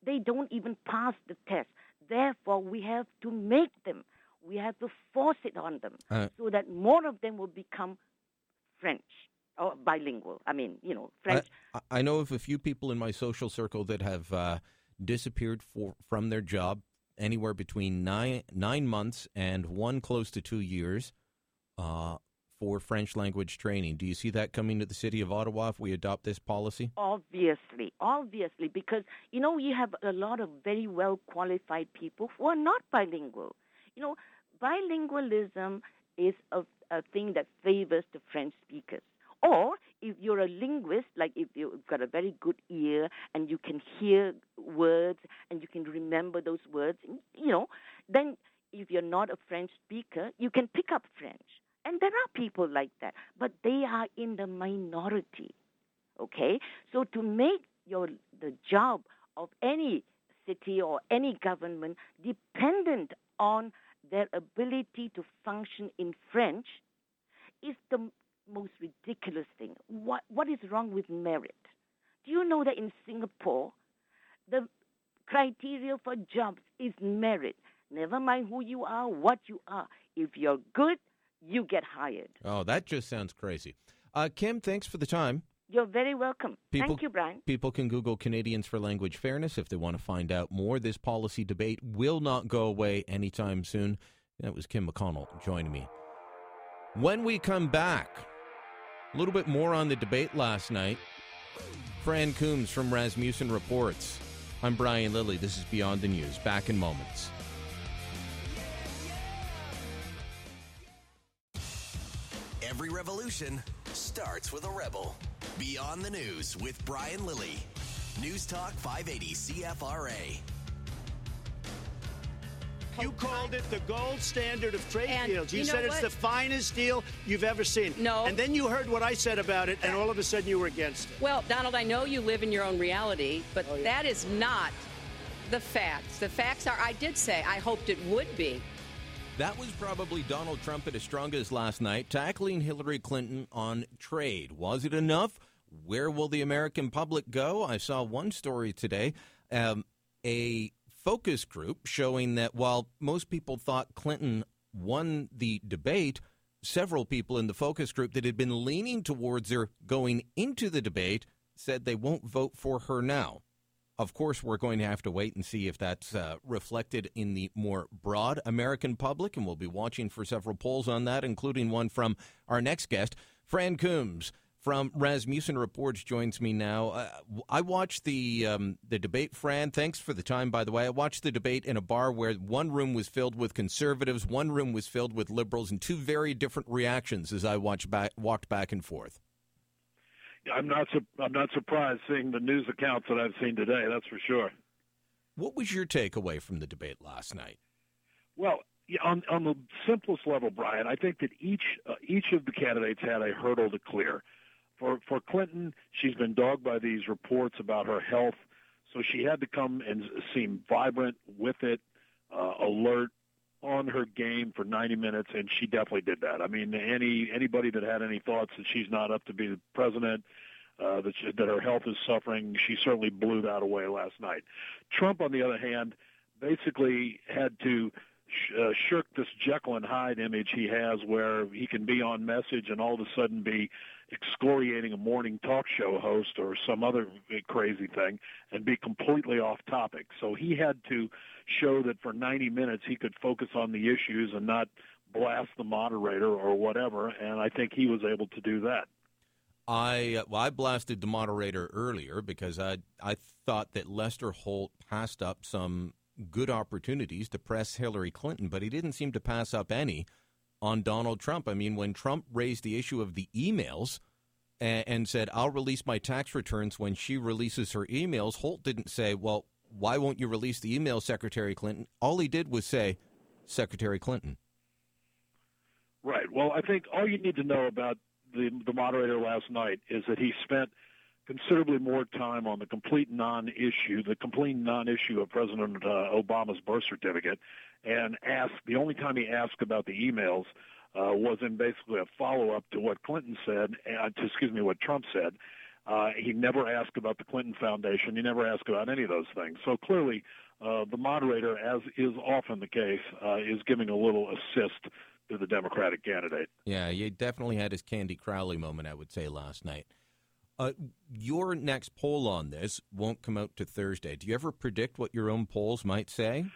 Speaker 18: They don't even pass the test. Therefore, we have to make them. We have to force it on them uh, so that more of them will become French or bilingual. I mean, you know, French.
Speaker 2: I, I know of a few people in my social circle that have uh, disappeared for, from their job anywhere between nine nine months and one close to two years. Uh, for French language training. Do you see that coming to the city of Ottawa if we adopt this policy?
Speaker 18: Obviously, obviously, because you know you have a lot of very well qualified people who are not bilingual. You know, bilingualism is a, a thing that favors the French speakers. Or if you're a linguist, like if you've got a very good ear and you can hear words and you can remember those words, you know, then if you're not a French speaker, you can pick up French. And there are people like that, but they are in the minority. Okay? So to make your the job of any city or any government dependent on their ability to function in French is the most ridiculous thing. What what is wrong with merit? Do you know that in Singapore the criteria for jobs is merit. Never mind who you are, what you are. If you're good, you get hired.
Speaker 2: Oh, that just sounds crazy. Uh, Kim, thanks for the time.
Speaker 18: You're very welcome. People, Thank you, Brian.
Speaker 2: People can Google Canadians for Language Fairness if they want to find out more. This policy debate will not go away anytime soon. That was Kim McConnell joining me. When we come back, a little bit more on the debate last night. Fran Coombs from Rasmussen reports. I'm Brian Lilley. This is Beyond the News. Back in moments.
Speaker 1: Every revolution starts with a rebel. Beyond the News with Brian Lilley. News Talk 580 CFRA.
Speaker 3: You called it the gold standard of trade
Speaker 5: and
Speaker 3: deals. You,
Speaker 5: you know
Speaker 3: said it's
Speaker 5: what?
Speaker 3: the finest deal you've ever seen.
Speaker 5: No.
Speaker 3: And then you heard what I said about it, and all of a sudden you were against it.
Speaker 5: Well, Donald, I know you live in your own reality, but
Speaker 3: Oh, yeah.
Speaker 5: that is not the facts. The facts are, I did say I hoped it would be.
Speaker 2: That was probably Donald Trump at his strongest last night, tackling Hillary Clinton on trade. Was it enough? Where will the American public go? I saw one story today, um, a focus group showing that while most people thought Clinton won the debate, several people in the focus group that had been leaning towards her going into the debate said they won't vote for her now. Of course, we're going to have to wait and see if that's uh, reflected in the more broad American public, and we'll be watching for several polls on that, including one from our next guest, Fran Coombs from Rasmussen Reports joins me now. Uh, I watched the um, the debate, Fran. Thanks for the time, by the way. I watched the debate in a bar where one room was filled with conservatives, one room was filled with liberals, and two very different reactions as I watched back, walked back and forth.
Speaker 19: I'm not su- I'm not surprised seeing the news accounts that I've seen today. That's for sure.
Speaker 2: What was your takeaway from the debate last night?
Speaker 19: Well, on on the simplest level, Brian, I think that each uh, each of the candidates had a hurdle to clear. For for Clinton, she's been dogged by these reports about her health, so she had to come and seem vibrant with it, uh, alert, on her game for 90 minutes, and she definitely did that. I mean, any anybody that had any thoughts that she's not up to be the president, uh, that she, that her health is suffering, she certainly blew that away last night. Trump, on the other hand, basically had to sh- uh, shirk this Jekyll and Hyde image he has, where he can be on message and all of a sudden be excoriating a morning talk show host or some other crazy thing and be completely off topic. So he had to show that for 90 minutes he could focus on the issues and not blast the moderator or whatever. And I think he was able to do that.
Speaker 2: I well, I blasted the moderator earlier because I I thought that Lester Holt passed up some good opportunities to press Hillary Clinton, but he didn't seem to pass up any on Donald Trump. I mean, when Trump raised the issue of the emails and, and said, "I'll release my tax returns when she releases her emails," Holt didn't say, "Well, why won't you release the email, Secretary Clinton?" All he did was say, "Secretary Clinton."
Speaker 19: Right. Well, I think all you need to know about the the moderator last night is that he spent considerably more time on the complete non-issue, the complete non-issue of President uh, Obama's birth certificate, and asked the only time he asked about the emails uh, was in basically a follow-up to what Clinton said, uh, to, excuse me, what Trump said. Uh, he never asked about the Clinton Foundation. He never asked about any of those things. So clearly, uh, the moderator, as is often the case, uh, is giving a little assist to the Democratic candidate.
Speaker 2: Yeah, he definitely had his Candy Crowley moment, I would say, last night. Uh, your next poll on this won't come out to Thursday. Do you ever predict what your own polls might say?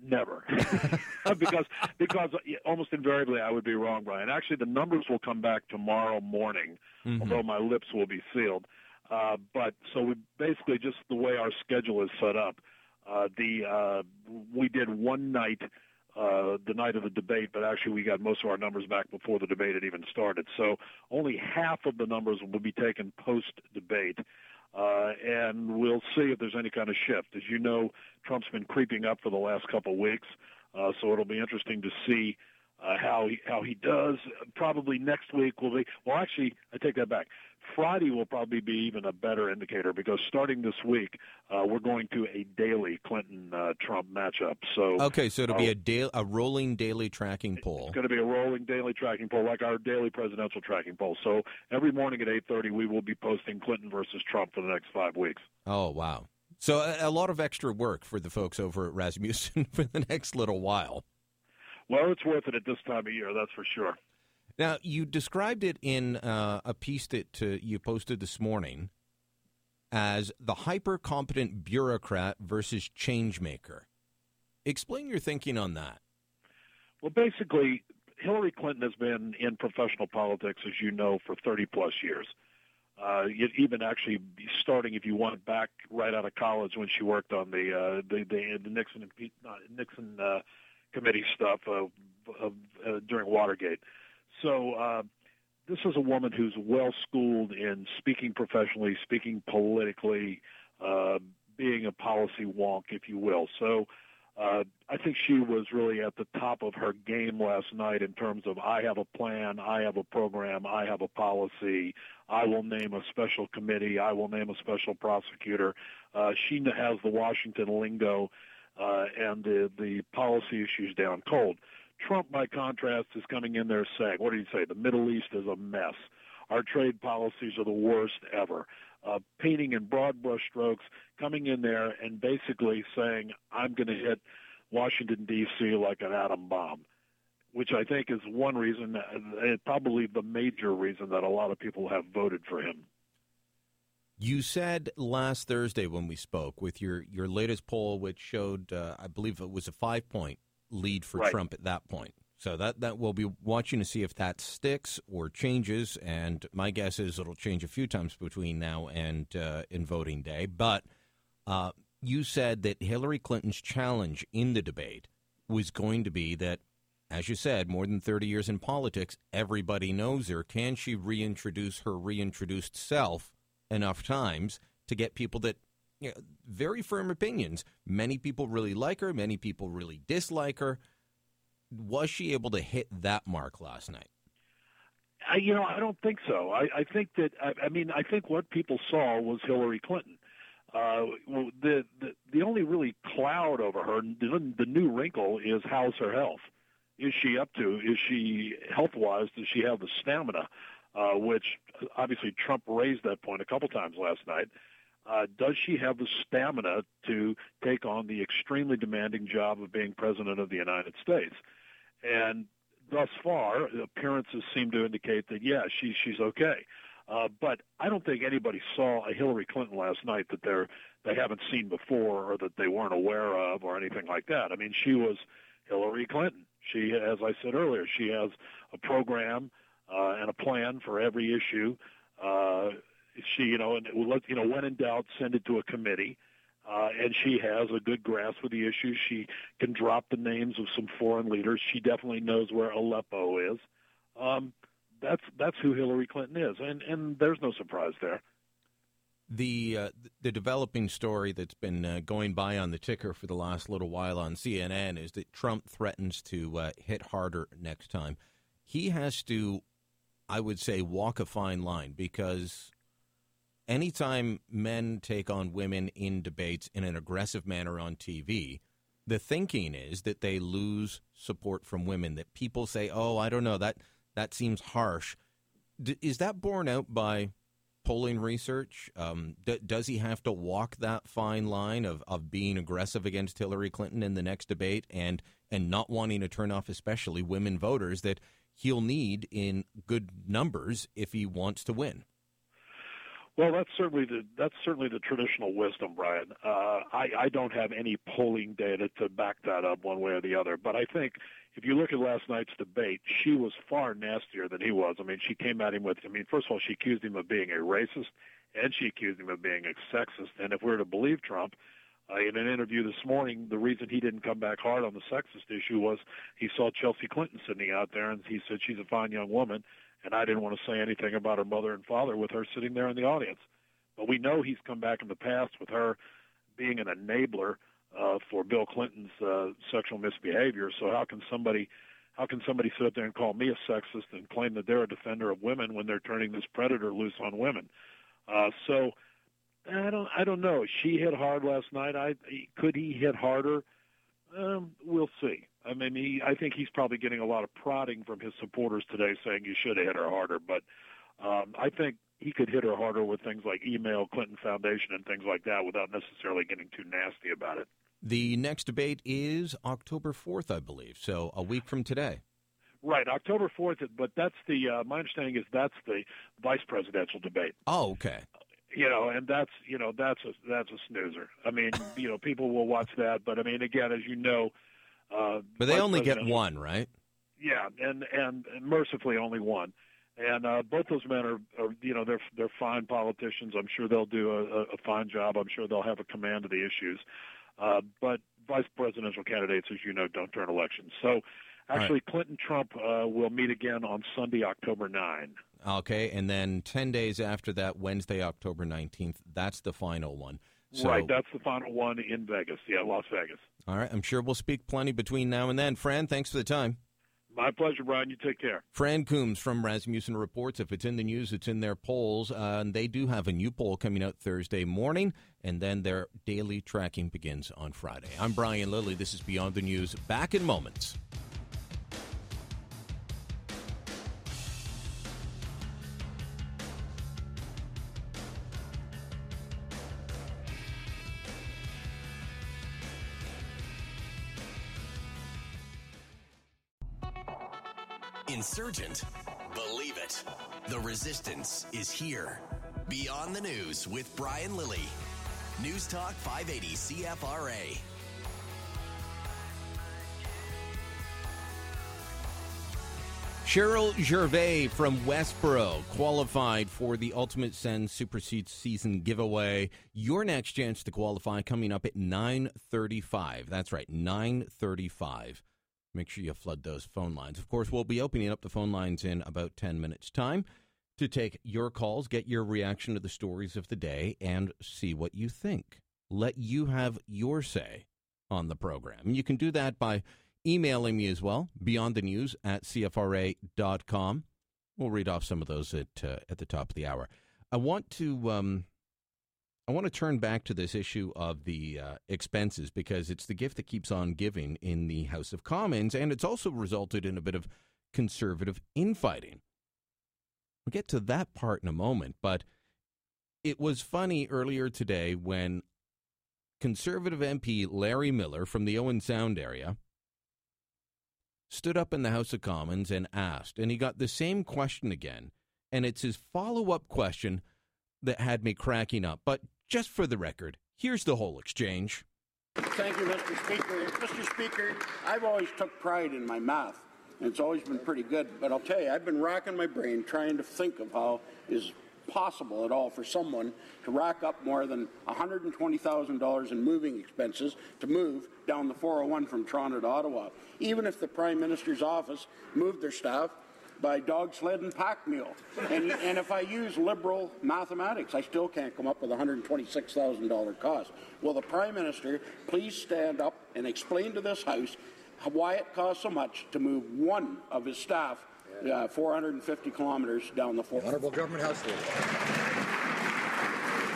Speaker 19: Never, [LAUGHS] because because almost invariably I would be wrong, Brian. Actually, the numbers will come back tomorrow morning, mm-hmm. although my lips will be sealed. Uh, but so we basically just the way our schedule is set up. Uh, the uh, we did one night uh, the night of the debate, but actually we got most of our numbers back before the debate had even started. So only half of the numbers will be taken post debate. Uh, and we'll see if there's any kind of shift. As you know, Trump's been creeping up for the last couple of weeks, uh, so it'll be interesting to see uh, how he how he does. Probably next week will be. Well, actually, I take that back. Friday will probably be even a better indicator because starting this week, uh, we're going to a daily Clinton uh, Trump matchup. So
Speaker 2: okay, so it'll be a daily, a rolling daily tracking poll.
Speaker 19: It's going to be a rolling daily tracking poll, like our daily presidential tracking poll. So every morning at eight thirty, we will be posting Clinton versus Trump for the next five weeks.
Speaker 2: Oh wow! So a, a lot of extra work for the folks over at Rasmussen [LAUGHS] for the next little while.
Speaker 19: Well, it's worth it at this time of year, that's for sure.
Speaker 2: Now, you described it in uh, a piece that uh, you posted this morning as the hyper competent bureaucrat versus changemaker. Explain your thinking on that.
Speaker 19: Well, basically, Hillary Clinton has been in professional politics, as you know, for 30 plus years. Uh, even actually starting, if you want, back right out of college when she worked on the uh, the, the, the Nixon uh, Nixon uh, committee stuff uh, uh, during Watergate. So uh, this is a woman who's well schooled in speaking professionally, speaking politically, uh, being a policy wonk, if you will. So uh, I think she was really at the top of her game last night in terms of I have a plan, I have a program, I have a policy, I will name a special committee, I will name a special prosecutor. Uh, she has the Washington lingo uh, and the, the policy issues down cold. Trump, by contrast, is coming in there saying, what did he say? The Middle East is a mess. Our trade policies are the worst ever. Uh, painting in broad brushstrokes, coming in there and basically saying, I'm going to hit Washington, D.C. like an atom bomb, which I think is one reason, uh, probably the major reason that a lot of people have voted for him.
Speaker 2: You said last Thursday when we spoke with your, your latest poll, which showed, uh, I believe it was a five point lead for
Speaker 19: right.
Speaker 2: Trump at that point. So that that we'll be watching to see if that sticks or changes. And my guess is it'll change a few times between now and uh, in voting day. But uh, you said that Hillary Clinton's challenge in the debate was going to be that, as you said, more than thirty years in politics, everybody knows her. Can she reintroduce her reintroduced self enough times to get people that you know, very firm opinions. Many people really like her, many people really dislike her. Was she able to hit that mark last night?
Speaker 19: I, you know, I don't think so. I, I think that I, I mean, I think what people saw was Hillary Clinton. Uh, the, the the only really cloud over her, the, the new wrinkle is how's her health? Is she up to? Is she health wise? Does she have the stamina? Uh, which obviously Trump raised that point a couple times last night. Uh, does she have the stamina to take on the extremely demanding job of being president of the United States? And thus far, appearances seem to indicate that yeah, she she's okay. Uh, but I don't think anybody saw a Hillary Clinton last night that they're they haven't seen before or that they weren't aware of or anything like that. I mean, she was Hillary Clinton. She, as I said earlier, she has a program uh, and a plan for every issue Uh, she, you know, and let you know, when in doubt, send it to a committee. Uh, and she has a good grasp of the issues. She can drop the names of some foreign leaders. She definitely knows where Aleppo is. Um, that's that's who Hillary Clinton is, and and there's no surprise there.
Speaker 2: The uh, the developing story that's been uh, going by on the ticker for the last little while on CNN is that Trump threatens to uh, hit harder next time. He has to, I would say, walk a fine line because anytime men take on women in debates in an aggressive manner on TV, the thinking is that they lose support from women. That people say, "Oh, I don't know that that seems harsh." D- is that borne out by polling research? Um, d- does he have to walk that fine line of, of being aggressive against Hillary Clinton in the next debate and and not wanting to turn off especially women voters that he'll need in good numbers if he wants to win?
Speaker 19: Well, that's certainly the that's certainly the traditional wisdom, Brian. Uh, I, I don't have any polling data to back that up one way or the other, but I think if you look at last night's debate, she was far nastier than he was. I mean, she came at him with, I mean, first of all, she accused him of being a racist, and she accused him of being a sexist. And if we're to believe Trump, uh, in an interview this morning, the reason he didn't come back hard on the sexist issue was he saw Chelsea Clinton sitting out there, and he said she's a fine young woman and I didn't want to say anything about her mother and father with her sitting there in the audience. But we know he's come back in the past with her being an enabler uh, for Bill Clinton's uh, sexual misbehavior. So how can somebody how can somebody sit up there and call me a sexist and claim that they're a defender of women when they're turning this predator loose on women? Uh, so I don't I don't know. She hit hard last night. I could he hit harder? Um, we'll see. I mean, he, I think he's probably getting a lot of prodding from his supporters today, saying you should have hit her harder. But um, I think he could hit her harder with things like email Clinton Foundation and things like that, without necessarily getting too nasty about it.
Speaker 2: The next debate is October fourth, I believe. So a week from today.
Speaker 19: Right, October fourth. But that's the uh, my understanding is that's the vice presidential debate.
Speaker 2: Oh, okay.
Speaker 19: You know, and that's you know that's a that's a snoozer. I mean, you know, people will watch that, but I mean, again, as you know, uh,
Speaker 2: but they only get one, right?
Speaker 19: Yeah, and, and and mercifully only one. And uh, both those men are, are, you know, they're they're fine politicians. I'm sure they'll do a, a fine job. I'm sure they'll have a command of the issues. Uh, but vice presidential candidates, as you know, don't turn elections. So, actually, right. Clinton Trump uh, will meet again on Sunday, October 9.
Speaker 2: Okay, and then 10 days after that, Wednesday, October 19th, that's the final one. So,
Speaker 19: right, that's the final one in Vegas. Yeah, Las Vegas.
Speaker 2: All right, I'm sure we'll speak plenty between now and then. Fran, thanks for the time.
Speaker 19: My pleasure, Brian. You take care.
Speaker 2: Fran Coombs from Rasmussen Reports. If it's in the news, it's in their polls. Uh, and they do have a new poll coming out Thursday morning, and then their daily tracking begins on Friday. I'm Brian Lilley. This is Beyond the News. Back in moments.
Speaker 1: Insurgent. Believe it. The resistance is here. Beyond the News with Brian Lilley. News Talk 580 CFRA.
Speaker 2: Cheryl Gervais from Westboro qualified for the Ultimate Send Supersedes season giveaway. Your next chance to qualify coming up at 9:35. That's right, 9:35. Make sure you flood those phone lines. Of course, we'll be opening up the phone lines in about 10 minutes' time to take your calls, get your reaction to the stories of the day, and see what you think. Let you have your say on the program. You can do that by emailing me as well, beyond the news at CFRA.com. We'll read off some of those at, uh, at the top of the hour. I want to um, I want to turn back to this issue of the uh, expenses because it's the gift that keeps on giving in the House of Commons, and it's also resulted in a bit of conservative infighting. We'll get to that part in a moment, but it was funny earlier today when conservative MP Larry Miller from the Owen Sound area stood up in the House of Commons and asked, and he got the same question again, and it's his follow up question that had me cracking up. But just for the record, here's the whole exchange.
Speaker 20: Thank you, Mr. Speaker. Mr. Speaker, I've always took pride in my math, and it's always been pretty good. But I'll tell you, I've been racking my brain trying to think of how is possible at all for someone to rack up more than $120,000 in moving expenses to move down the 401 from Toronto to Ottawa, even if the Prime Minister's office moved their staff by dog sled and pack mule. And, and if I use liberal mathematics, I still can't come up with a $126,000 cost. Will the Prime Minister please stand up and explain to this House why it costs so much to move one of his staff uh, 450 kilometers down the four.
Speaker 8: Honourable Government House Leader.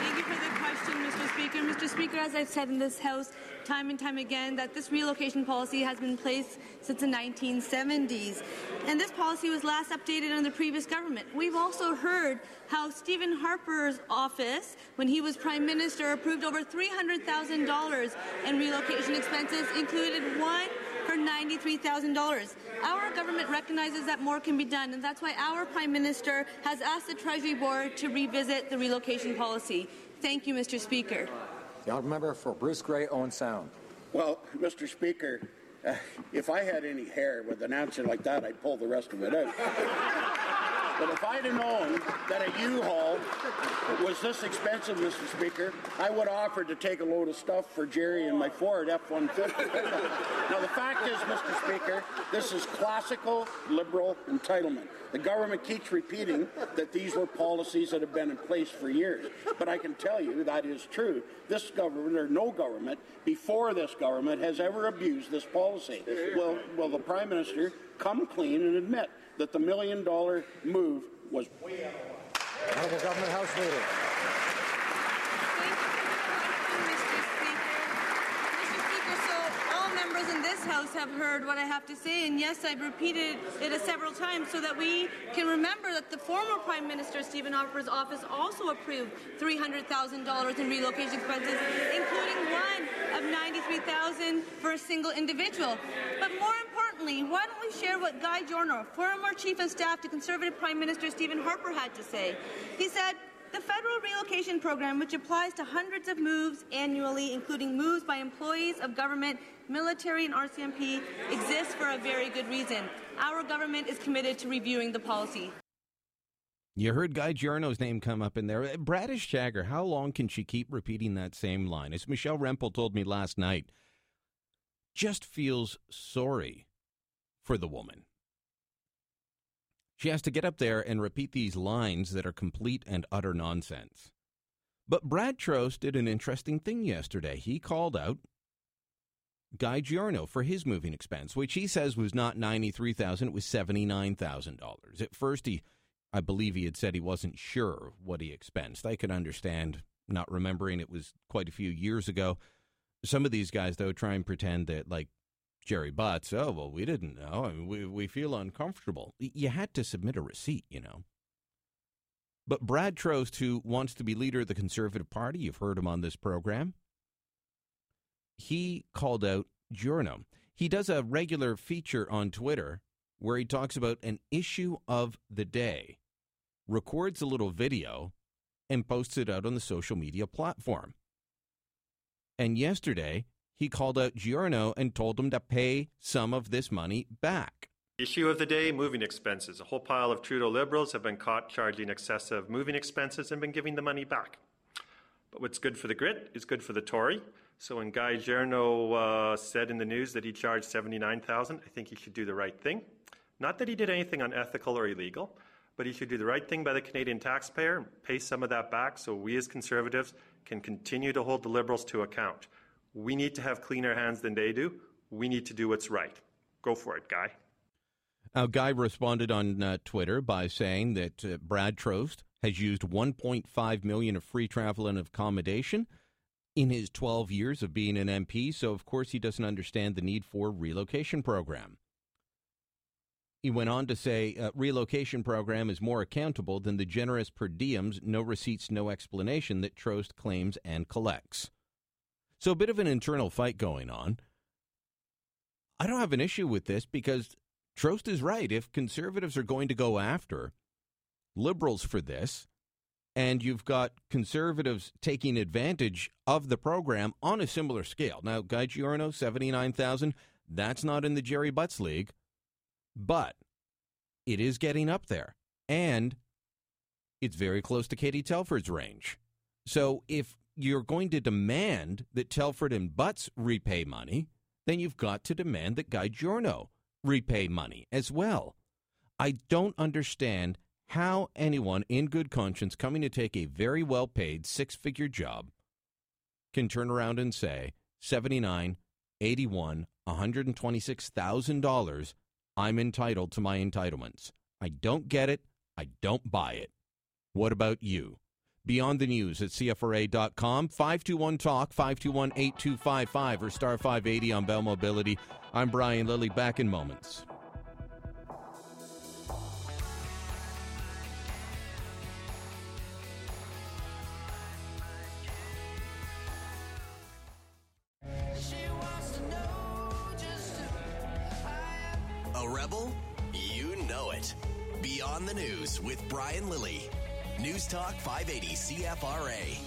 Speaker 21: Thank you for the question, Mr. Speaker. Mr. Speaker, as I've said in this House time and time again, that this relocation policy has been in place since the 1970s. And this policy was last updated under the previous government. We've also heard how Stephen Harper's office, when he was Prime Minister, approved over $300,000 in relocation expenses, included one for $93,000. Our government recognizes that more can be done, and that's why our Prime Minister has asked the Treasury Board to revisit the relocation policy. Thank you, Mr. Speaker.
Speaker 8: The honourable for Bruce Grey, Owen Sound.
Speaker 20: Well, Mr. Speaker, uh, if I had any hair with an answer like that, I'd pull the rest of it out. But if I'd have known that a U-Haul was this expensive, Mr. Speaker, I would have offered to take a load of stuff for Gerry and my Ford F-150. now, the fact is, Mr. Speaker, this is classical liberal entitlement. The government keeps repeating that these were policies that have been in place for years. But I can tell you that is true. This government, or no government, before this government, has ever abused this policy. Will, will the Prime Minister come clean and admit that the million dollar move was way out of line.
Speaker 8: Honourable Government House Leader.
Speaker 21: in House have heard what I have to say, and yes, I've repeated it several times so that we can remember that the former Prime Minister, Stephen Harper's office, also approved $300,000 in relocation expenses, including one of $93,000 for a single individual. But more importantly, why don't we share what Guy Giorno, former Chief of Staff to Conservative Prime Minister Stephen Harper, had to say? He said, the federal relocation program, which applies to hundreds of moves annually, including moves by employees of government, military, and RCMP, exists for a very good reason. Our government is committed to reviewing the policy.
Speaker 2: You heard Guy Giorno's name come up in there. Bardish Chagger, how long can she keep repeating that same line? As Michelle Rempel told me last night, just feels sorry for the woman. She has to get up there and repeat these lines that are complete and utter nonsense. But Brad Trost did an interesting thing yesterday. He called out Guy Giorno for his moving expense, which he says was not ninety-three thousand; it was seventy-nine thousand dollars. At first, he, I believe, he had said he wasn't sure what he expensed. I could understand not remembering; it was quite a few years ago. Some of these guys, though, try and pretend that like Gerry Butts, oh, well, we didn't know. I mean, we, we feel uncomfortable. You had to submit a receipt, you know. But Brad Trost, who wants to be leader of the Conservative Party, you've heard him on this program, he called out Giorno. He does a regular feature on Twitter where he talks about an issue of the day, records a little video, and posts it out on the social media platform. And yesterday, he called out Giorno and told him to pay some of this money back.
Speaker 22: Issue of the day moving expenses. A whole pile of Trudeau Liberals have been caught charging excessive moving expenses and been giving the money back. But what's good for the grit is good for the Tory. So when Guy Giorno uh, said in the news that he charged 79000 I think he should do the right thing. Not that he did anything unethical or illegal, but he should do the right thing by the Canadian taxpayer and pay some of that back so we as Conservatives can continue to hold the Liberals to account. We need to have cleaner hands than they do. We need to do what's right. Go for it, Guy.
Speaker 2: Now, Guy responded on uh, Twitter by saying that uh, Brad Trost has used 1.5 million of free travel and accommodation in his 12 years of being an MP, so of course he doesn't understand the need for relocation program. He went on to say, uh, relocation program is more accountable than the generous per diems, no receipts, no explanation that Trost claims and collects. So a bit of an internal fight going on. I don't have an issue with this because Trost is right. If conservatives are going to go after liberals for this, and you've got conservatives taking advantage of the program on a similar scale. Now, Guy Giorno, 79,000, that's not in the Gerry Butts League, but it is getting up there. And It's very close to Katie Telford's range. So if you're going to demand that Telford and Butts repay money, then you've got to demand that Guy Giorno repay money as well. I don't understand how anyone in good conscience coming to take a very well paid six figure job can turn around and say 79 81 $126,000 I'm entitled to my entitlements. I don't get it. I don't buy it. What about you? Beyond the News at CFRA.com, 521 Talk, 521 8255, or star 580 on Bell Mobility. I'm Brian Lilley, back in moments.
Speaker 1: 580 CFRA.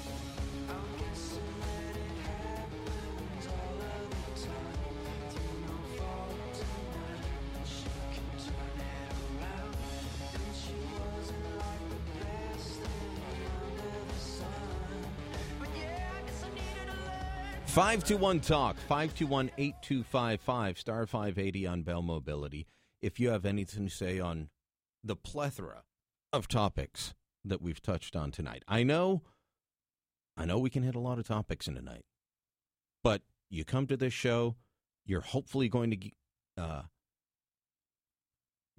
Speaker 2: Five two one talk five two one eight two five five star five eighty on Bell Mobility. If you have anything to say on the plethora of topics that we've touched on tonight. I know, I know we can hit a lot of topics in a night, but you come to this show, you're hopefully going to uh,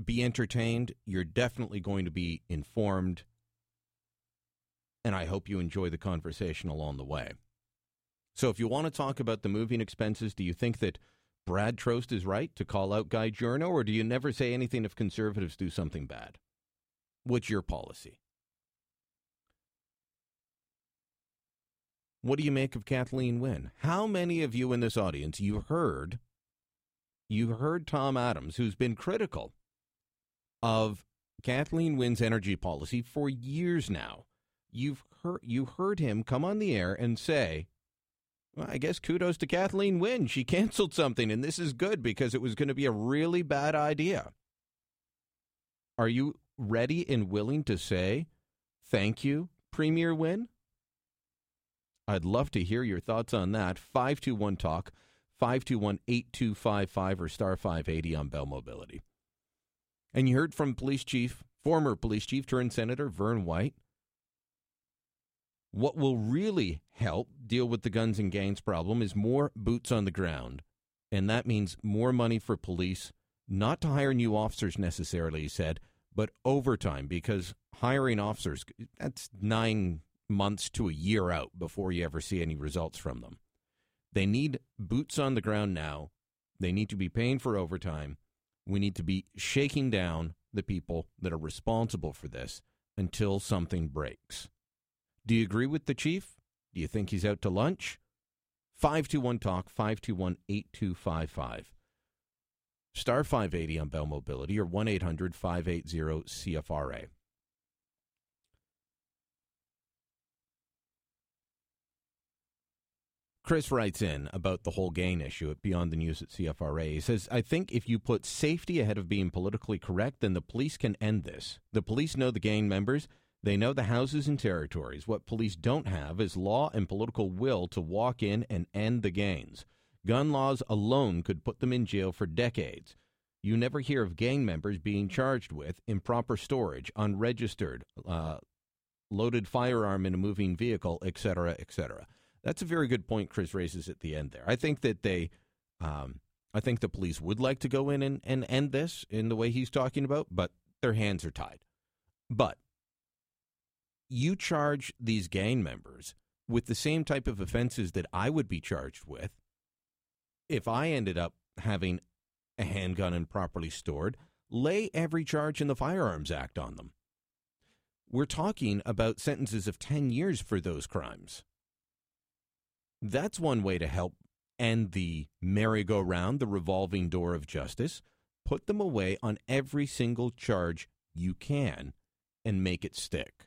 Speaker 2: be entertained. You're definitely going to be informed, and I hope you enjoy the conversation along the way. So, if you want to talk about the moving expenses, do you think that Brad Trost is right to call out Guy Giorno, or do you never say anything if conservatives do something bad? What's your policy? What do you make of Kathleen Wynne? How many of you in this audience you heard you heard Tom Adams, who's been critical of Kathleen Wynne's energy policy for years now. You've heard you heard him come on the air and say, well, I guess kudos to Kathleen Wynne. She canceled something, and this is good because it was going to be a really bad idea. Are you ready and willing to say thank you, Premier Wynne? I'd love to hear your thoughts on that. 521 Talk, 521 8255 or star 580 on Bell Mobility. And you heard from Police Chief, former Police Chief turned Senator Vern White. What will really help deal with the guns and gangs problem is more boots on the ground. And that means more money for police, not to hire new officers necessarily, he said, but overtime because hiring officers, that's nine months to a year out before you ever see any results from them. They need boots on the ground now. They need to be paying for overtime. We need to be shaking down the people that are responsible for this until something breaks. Do you agree with the chief? Do you think he's out to lunch? 521 Talk, 521 8255. Star 580 on Bell Mobility or 1 800 580 CFRA. Chris writes in about the whole gain issue at Beyond the News at CFRA. He says, I think if you put safety ahead of being politically correct, then the police can end this. The police know the gang members. They know the houses and territories. What police don't have is law and political will to walk in and end the gangs. Gun laws alone could put them in jail for decades. You never hear of gang members being charged with improper storage, unregistered, uh, loaded firearm in a moving vehicle, etc., etc. That's a very good point Chris raises at the end there. I think that they, um, I think the police would like to go in and, and end this in the way he's talking about, but their hands are tied. But you charge these gang members with the same type of offenses that I would be charged with if I ended up having a handgun improperly stored. Lay every charge in the Firearms Act on them. We're talking about sentences of 10 years for those crimes. That's one way to help end the merry-go-round, the revolving door of justice. Put them away on every single charge you can and make it stick.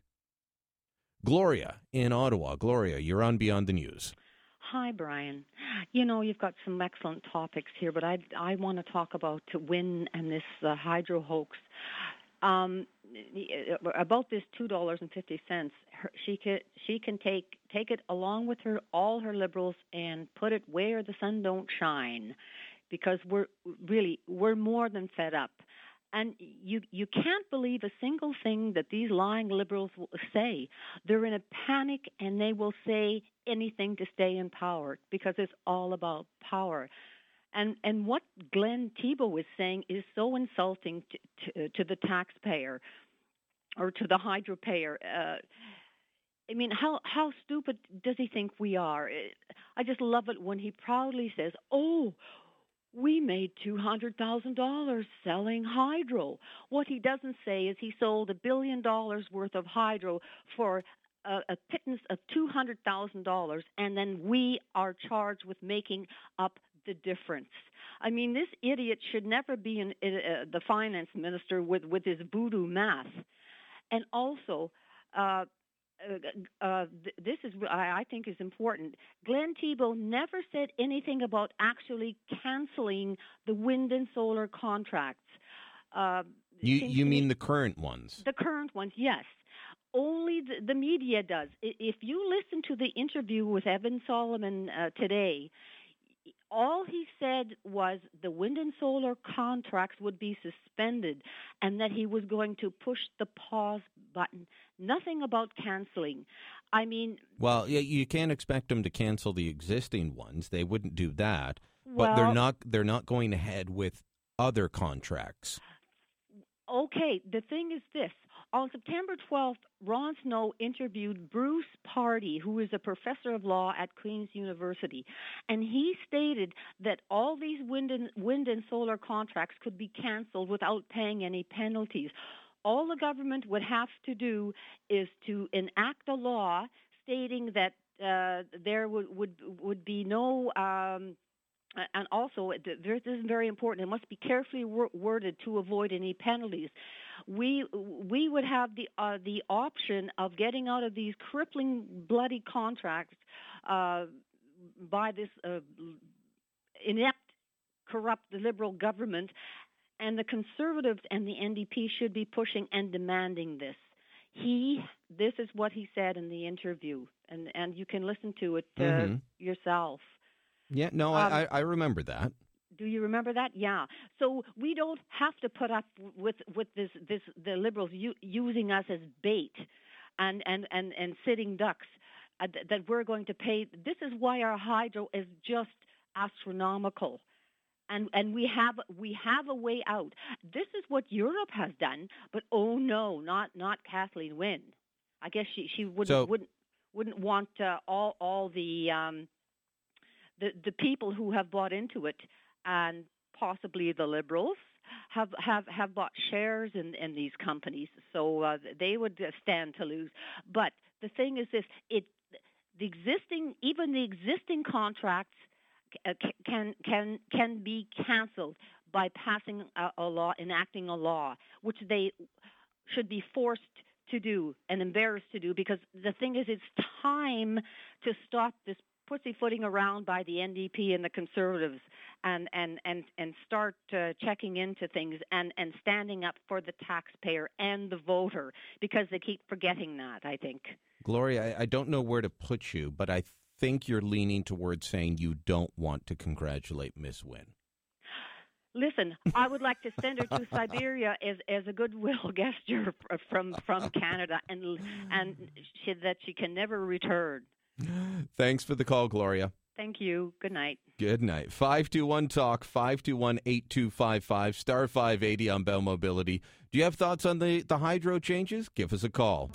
Speaker 2: Gloria in Ottawa. Gloria, you're on Beyond the News.
Speaker 23: Hi, Brian. You know, you've got some excellent topics here, but I I want to talk about Wynne and this uh, hydro hoax. Um, about this two dollars and fifty cents. She can she can take take it along with her all her liberals and put it where the sun don't shine, because we're really we're more than fed up, and you you can't believe a single thing that these lying liberals will say. They're in a panic and they will say anything to stay in power because it's all about power. And and what Glenn Thibeault is saying is so insulting to, to, to the taxpayer or to the hydro payer. Uh, I mean, how how stupid does he think we are? I just love it when he proudly says, "Oh, we made two hundred thousand dollars selling hydro." What he doesn't say is he sold a billion dollars worth of hydro for a, a pittance of two hundred thousand dollars, and then we are charged with making up the difference. I mean, this idiot should never be in, uh, the finance minister with, with his voodoo math. And also, uh, uh, uh, th- this is I, I think is important. Glenn Thibeault never said anything about actually canceling the wind and solar contracts.
Speaker 2: Uh, you you mean the current ones?
Speaker 23: The current ones, yes. Only the, the media does. If you listen to the interview with Evan Solomon uh, today, all he said was the wind and solar contracts would be suspended and that he was going to push the pause button. Nothing about canceling. I mean,
Speaker 2: well, you can't expect them to cancel the existing ones. They wouldn't do that.
Speaker 23: Well,
Speaker 2: but they're not they're not going ahead with other contracts.
Speaker 23: Okay, the thing is this. On September 12th, Rob Snow interviewed Bruce Pardy, who is a professor of law at Queen's University, and he stated that all these wind and, wind and solar contracts could be canceled without paying any penalties. All the government would have to do is to enact a law stating that uh, there would, would would be no um, and also this is very important. It must be carefully worded to avoid any penalties we we would have the uh, the option of getting out of these crippling, bloody contracts uh, by this uh, inept, corrupt, liberal government, and the conservatives and the NDP should be pushing and demanding this. He, this is what he said in the interview, and and you can listen to it uh, mm-hmm. yourself.
Speaker 2: Yeah, no, um, I I remember that.
Speaker 23: Do you remember that? Yeah. So we don't have to put up with with this this the liberals u- using us as bait and and and and sitting ducks uh, th- that we're going to pay. This is why our hydro is just astronomical. And and we have we have a way out. This is what Europe has done, but oh no, not not Kathleen Wynne. I guess she she wouldn't so, wouldn't wouldn't want uh, all all the um, the the people who have bought into it and possibly the Liberals have have have bought shares in in these companies, so uh, they would stand to lose. But the thing is this: it the existing even the existing contracts uh, can can can be canceled by passing a, a law, enacting a law, which they should be forced to do and embarrassed to do because the thing is it's time to stop this pussyfooting around by the NDP and the Conservatives and and and and start uh, checking into things and and standing up for the taxpayer and the voter because they keep forgetting that. I think.
Speaker 2: Gloria, I, I don't know where to put you, but I think you're leaning towards saying you don't want to congratulate Miss Wynne.
Speaker 23: Listen, I would like to send her to [LAUGHS] Siberia as as a goodwill [LAUGHS] gesture from from Canada, and and she, that she can never return.
Speaker 2: Thanks for the call, Gloria.
Speaker 23: Thank you. Good night.
Speaker 2: Good night. 521 Talk, 521 8255, star 580 on Bell Mobility. Do you have thoughts on the, the hydro changes? Give us a call.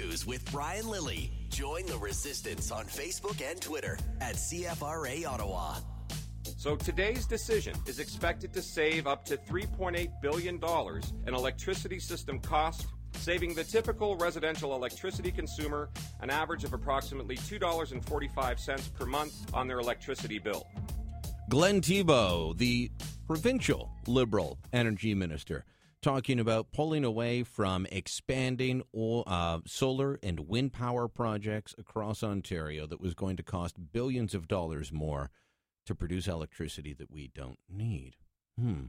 Speaker 1: News with Brian Lilley. Join the resistance on Facebook and Twitter at CFRA Ottawa.
Speaker 10: So today's decision is expected to save up to $3.8 billion in electricity system cost, saving the typical residential electricity consumer an average of approximately $2.45 per month on their electricity bill.
Speaker 2: Glenn Thibeault, the provincial Liberal energy minister, talking about pulling away from expanding uh, solar and wind power projects across Ontario that was going to cost billions of dollars more to produce electricity that we don't need. Hmm.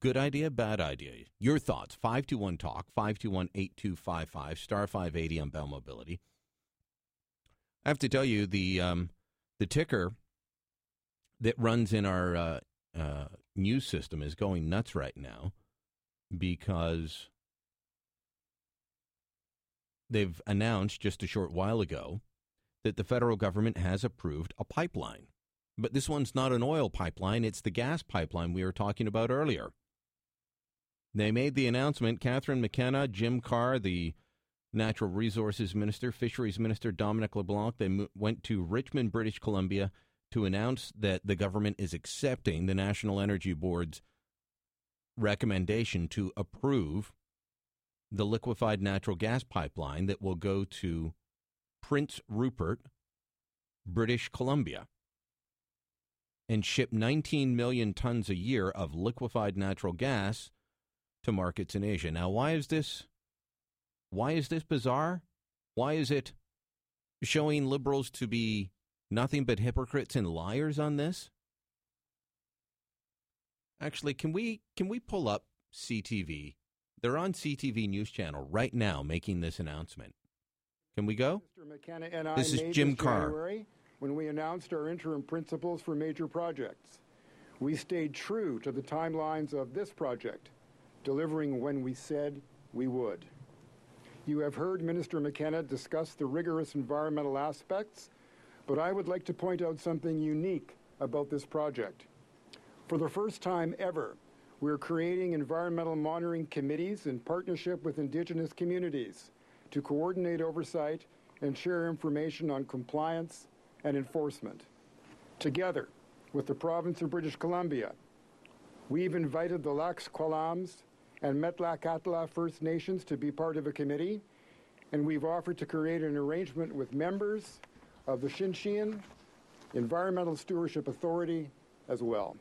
Speaker 2: Good idea, bad idea. Your thoughts. 521 Talk, 521 8255, star 580 on Bell Mobility. I have to tell you, the, um, the ticker that runs in our uh, uh, news system is going nuts right now because they've announced just a short while ago that the federal government has approved a pipeline. But this one's not an oil pipeline, it's the gas pipeline we were talking about earlier. They made the announcement. Catherine McKenna, Jim Carr, the Natural Resources Minister, Fisheries Minister Dominic LeBlanc, they went to Richmond, British Columbia to announce that the government is accepting the National Energy Board's recommendation to approve the liquefied natural gas pipeline that will go to Prince Rupert, British Columbia, and ship 19 million tons a year of liquefied natural gas to markets in Asia. Now, why is this? Why is this bizarre? Why is it showing liberals to be nothing but hypocrites and liars on this? Actually, can we can we pull up CTV? They're on CTV News Channel right now making this announcement. Can we go?
Speaker 24: Mr. McKenna and I
Speaker 2: this is Jim
Speaker 24: this
Speaker 2: Carr.
Speaker 24: January when we announced our interim principles for major projects. We stayed true to the timelines of this project, delivering when we said we would. You have heard Minister McKenna discuss the rigorous environmental aspects, but I would like to point out something unique about this project. For the first time ever, we're creating environmental monitoring committees in partnership with Indigenous communities to coordinate oversight and share information on compliance and enforcement. Together with the province of British Columbia, we've invited the Lax Kw'alaams and Metlakatla First Nations to be part of a committee, and we've offered to create an arrangement with members of the Tsimshian Environmental Stewardship Authority as well.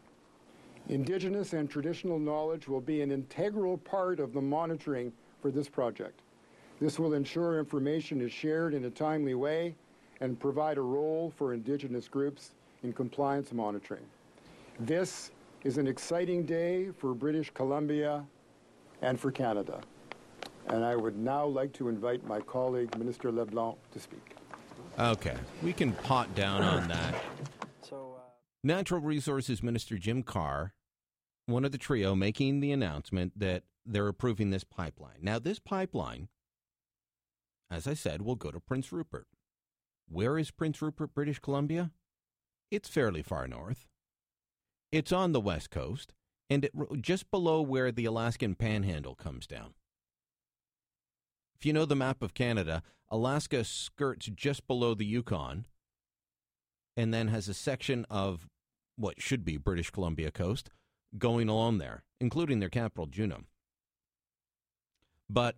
Speaker 24: Indigenous and traditional knowledge will be an integral part of the monitoring for this project. This will ensure information is shared in a timely way and provide a role for Indigenous groups in compliance monitoring. This is an exciting day for British Columbia and for Canada. And I would now like to invite my colleague, Minister LeBlanc, to speak.
Speaker 2: Okay, we can pot down on that.
Speaker 24: So, uh...
Speaker 2: Natural Resources Minister Jim Carr, one of the trio, making the announcement that they're approving this pipeline. Now, this pipeline, as I said, will go to Prince Rupert. Where is Prince Rupert, British Columbia? It's fairly far north. It's on the west coast, and it, just below where the Alaskan Panhandle comes down. If you know the map of Canada, Alaska skirts just below the Yukon and then has a section of what should be British Columbia coast going along there, including their capital, Juneau. But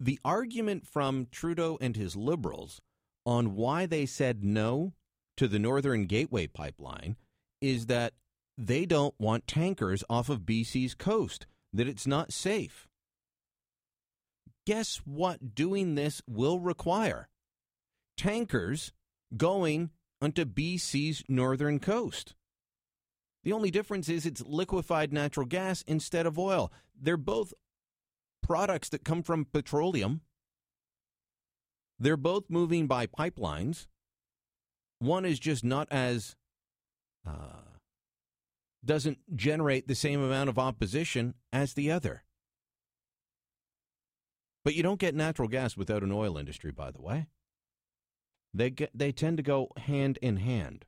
Speaker 2: the argument from Trudeau and his liberals on why they said no to the Northern Gateway pipeline is that they don't want tankers off of BC's coast, that it's not safe. Guess what doing this will require? Tankers going onto BC's northern coast. The only difference is it's liquefied natural gas instead of oil. They're both products that come from petroleum. They're both moving by pipelines. One is just not as uh, doesn't generate the same amount of opposition as the other. But you don't get natural gas without an oil industry, by the way. They get, they tend to go hand in hand.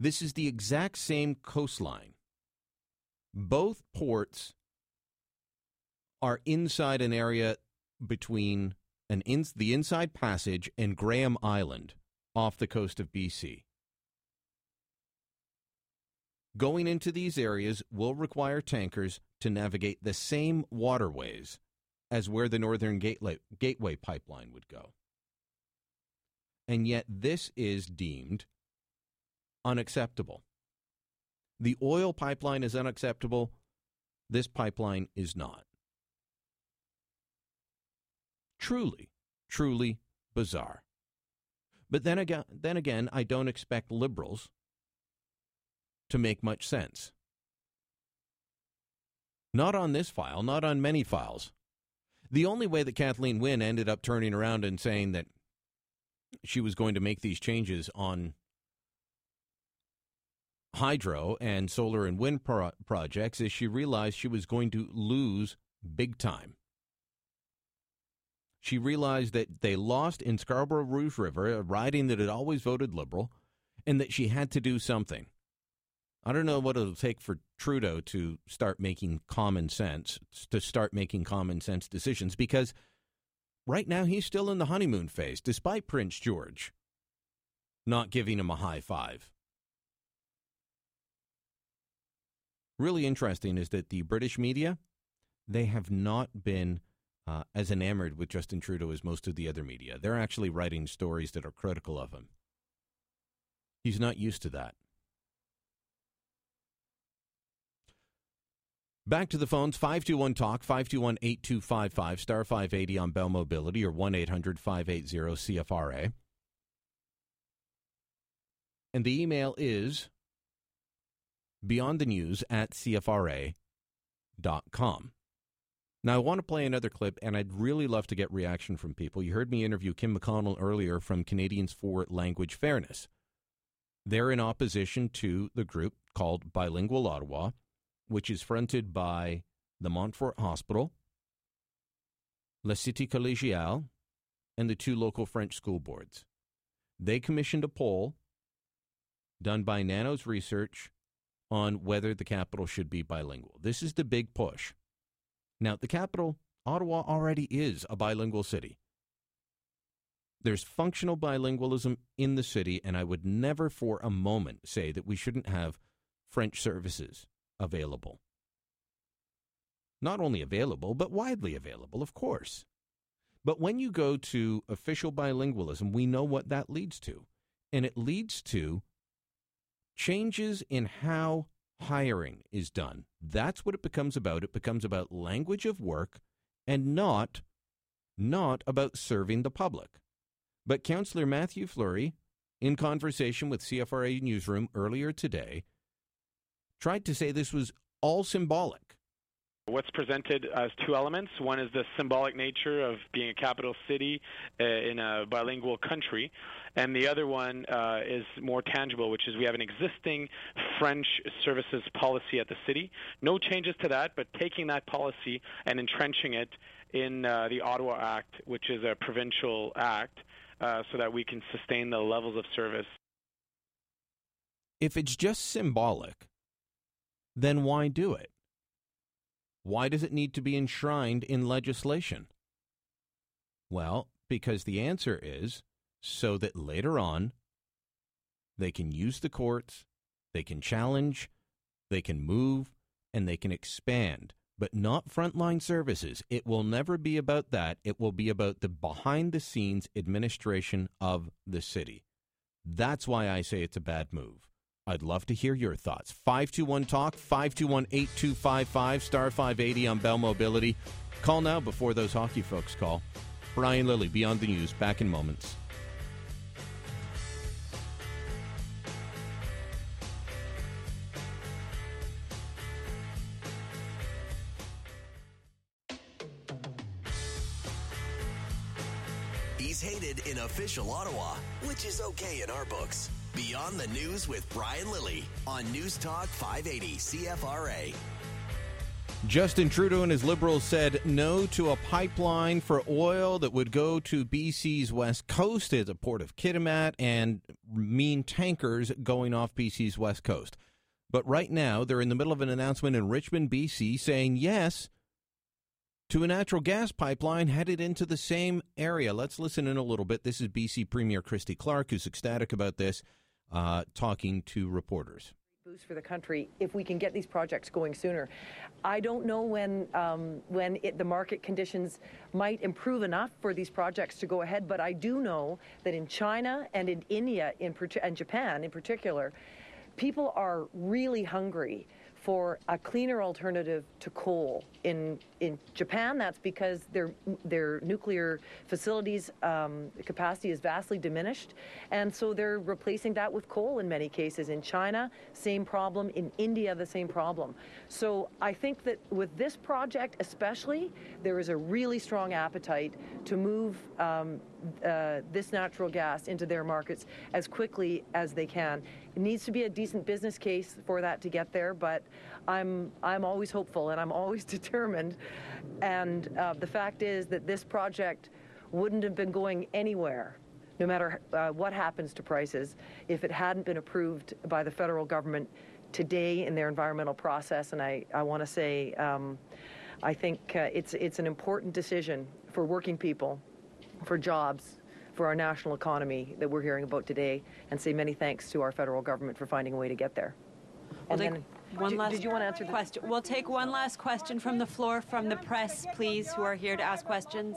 Speaker 2: This is the exact same coastline. Both ports are inside an area between an in, the Inside Passage and Graham Island off the coast of BC. Going into these areas will require tankers to navigate the same waterways as where the Northern Gateway, Gateway pipeline would go. And yet, this is deemed unacceptable. The oil pipeline is unacceptable. This pipeline is not. Truly, truly bizarre. But then again, then again, I don't expect liberals to make much sense. Not on this file, not on many files. The only way that Kathleen Wynne ended up turning around and saying that she was going to make these changes on hydro and solar and wind pro- projects is she realized she was going to lose big time. She realized that they lost in Scarborough Rouge River, a riding that had always voted Liberal, and that she had to do something. I don't know what it'll take for Trudeau to start making common sense, to start making common sense decisions, because right now he's still in the honeymoon phase, despite Prince George not giving him a high five. Really interesting is that the British media, they have not been uh, as enamored with Justin Trudeau as most of the other media. They're actually writing stories that are critical of him. He's not used to that. Back to the phones 521 Talk, 521 8255, star 580 on Bell Mobility or 1 800 580 CFRA. And the email is beyond the news at CFRA.com. Now, I want to play another clip, and I'd really love to get reaction from people. You heard me interview Kim McConnell earlier from Canadians for Language Fairness. They're in opposition to the group called Bilingual Ottawa which is fronted by the Montfort Hospital, La Cité Collégiale, and the two local French school boards. They commissioned a poll done by Nanos Research on whether the capital should be bilingual. This is the big push. Now, the capital, Ottawa, already is a bilingual city. There's functional bilingualism in the city, and I would never for a moment say that we shouldn't have French services available. Not only available, but widely available, of course. But when you go to official bilingualism, we know what that leads to. And it leads to changes in how hiring is done. That's what it becomes about. It becomes about language of work and not not about serving the public. But Councillor Mathieu Fleury, in conversation with CFRA Newsroom earlier today, tried to say this was all symbolic.
Speaker 17: What's presented as two elements. One is the symbolic nature of being a capital city uh, in a bilingual country, and the other one uh, is more tangible, which is we have an existing French services policy at the city. No changes to that, but taking that policy and entrenching it in uh, the Ottawa Act, which is a provincial act, uh, so that we can sustain the levels of service.
Speaker 2: If it's just symbolic, then why do it? Why does it need to be enshrined in legislation? Well, because the answer is so that later on they can use the courts, they can challenge, they can move, and they can expand, but not frontline services. It will never be about that. It will be about the behind the scenes administration of the city. That's why I say it's a bad move. I'd love to hear your thoughts. 521 Talk, 521 8255, star 580 on Bell Mobility. Call now before those hockey folks call. Brian Lilley, Beyond the News, back in moments.
Speaker 1: He's hated in official Ottawa, which is okay in our books. Beyond the News with Brian Lilley on News Talk 580 CFRA.
Speaker 2: Justin Trudeau and his Liberals said no to a pipeline for oil that would go to BC's west coast at the port of Kitimat and mean tankers going off BC's west coast. But right now, they're in the middle of an announcement in Richmond, BC, saying yes to a natural gas pipeline headed into the same area. Let's listen in a little bit. This is BC Premier Christy Clark, who's ecstatic about this uh, talking to reporters
Speaker 25: Boost for the country if we can get these projects going sooner. I don't know when um, when it, the market conditions might improve enough for these projects to go ahead, but I do know that in China and in India in and Japan in particular, people are really hungry for a cleaner alternative to coal. In in Japan, that's because their their nuclear facilities um, capacity is vastly diminished, and so they're replacing that with coal in many cases. In China, same problem. In India, the same problem. So I think that with this project, especially, there is a really strong appetite to move um, uh, this natural gas into their markets as quickly as they can. It needs to be a decent business case for that to get there, but I'm I'm always hopeful and I'm always [LAUGHS] determined. And uh, the fact is that this project wouldn't have been going anywhere, no matter uh, what happens to prices, if it hadn't been approved by the federal government today in their environmental process. And I, I want to say, um, I think uh, it's it's an important decision for working people, for jobs, for our national economy that we're hearing about today, and say many thanks to our federal government for finding a way to get there.
Speaker 26: And then, one
Speaker 25: did,
Speaker 26: last
Speaker 25: did you want to answer the
Speaker 26: question? We'll take one last question from the floor from the press, please, who are here to ask questions.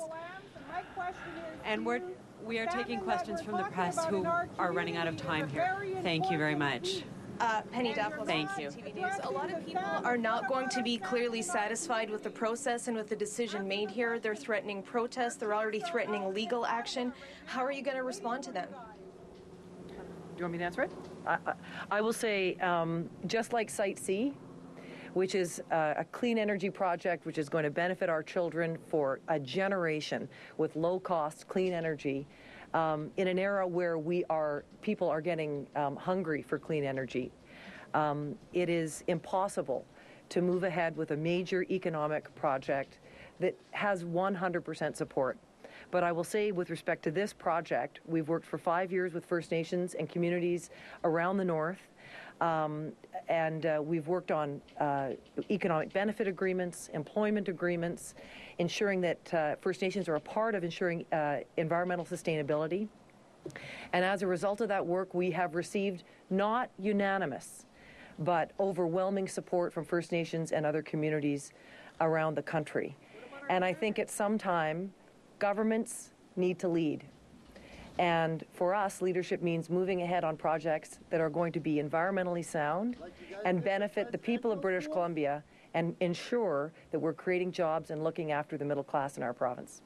Speaker 26: And we're we are taking questions from the press who are running out of time here. Thank you very much.
Speaker 27: Uh, Penny Daflos.
Speaker 26: Thank you.
Speaker 27: TV News. A lot of people are not going to be clearly satisfied with the process and with the decision made here. They're threatening protests. They're already threatening legal action. How are you going to respond to them?
Speaker 25: Do you want me to answer it? I, I, I will say, um, just like Site C, which is uh, a clean energy project which is going to benefit our children for a generation with low cost clean energy um, in an era where we are people are getting um, hungry for clean energy. Um, it is impossible to move ahead with a major economic project that has 100% support. But I will say, with respect to this project, we've worked for five years with First Nations and communities around the North. Um, and uh, we've worked on uh, economic benefit agreements, employment agreements, ensuring that uh, First Nations are a part of ensuring uh, environmental sustainability. And as a result of that work, we have received not unanimous, but overwhelming support from First Nations and other communities around the country. And I think at some time, governments need to lead. And for us, leadership means moving ahead on projects that are going to be environmentally sound and benefit the people of British Columbia and ensure that we're creating jobs and looking after the middle class in our province.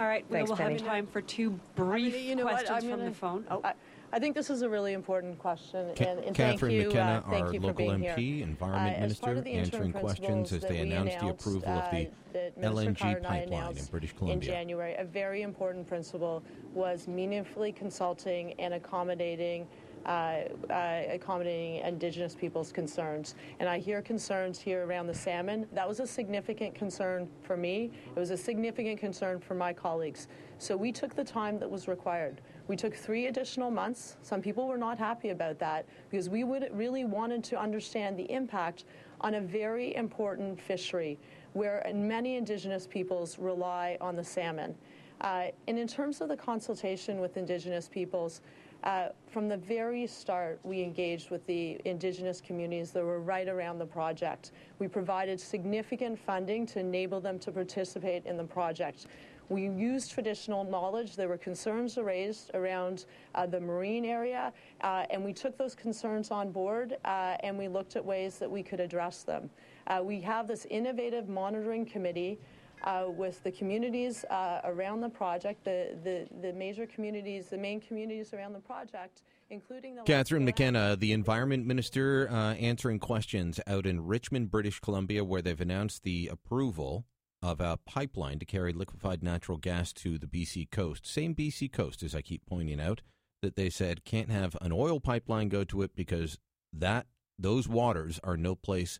Speaker 26: All right,
Speaker 25: Thanks,
Speaker 26: we will
Speaker 25: Penny.
Speaker 26: have time for two brief
Speaker 28: you know
Speaker 26: questions
Speaker 28: I'm
Speaker 26: from
Speaker 28: gonna-
Speaker 26: the phone. Oh.
Speaker 28: I, I think this is a really important question,
Speaker 2: Ca-
Speaker 28: and, and
Speaker 2: Catherine
Speaker 28: thank you,
Speaker 2: McKenna,
Speaker 28: uh,
Speaker 2: our local MP,
Speaker 28: here.
Speaker 2: Environment
Speaker 28: Uh,
Speaker 2: Minister,
Speaker 28: the
Speaker 2: answering questions as they
Speaker 28: we
Speaker 2: announced the
Speaker 28: announced,
Speaker 2: approval of the
Speaker 28: uh, Minister
Speaker 2: LNG
Speaker 28: Carter and I
Speaker 2: pipeline in
Speaker 28: announced
Speaker 2: British
Speaker 28: In January, a very important principle was meaningfully consulting and accommodating uh, uh, accommodating Indigenous people's concerns. And I hear concerns here around the salmon. That was a significant concern for me. It was a significant concern for my colleagues. So we took the time that was required. We took three additional months. Some people were not happy about that because we would really wanted to understand the impact on a very important fishery where many Indigenous peoples rely on the salmon. Uh, and in terms of the consultation with Indigenous peoples, uh, from the very start, we engaged with the Indigenous communities that were right around the project. We provided significant funding to enable them to participate in the project. We used traditional knowledge. There were concerns raised around uh, the marine area, uh, and we took those concerns on board uh, and we looked at ways that we could address them. Uh, we have this innovative monitoring committee uh, with the communities uh, around the project, the, the, the major communities, the main communities around the project, including the
Speaker 2: Catherine McKenna, the Environment Minister, uh, answering questions out in Richmond, British Columbia, where they've announced the approval of a pipeline to carry liquefied natural gas to the BC coast. Same BC coast, as I keep pointing out, that they said can't have an oil pipeline go to it because that those waters are no place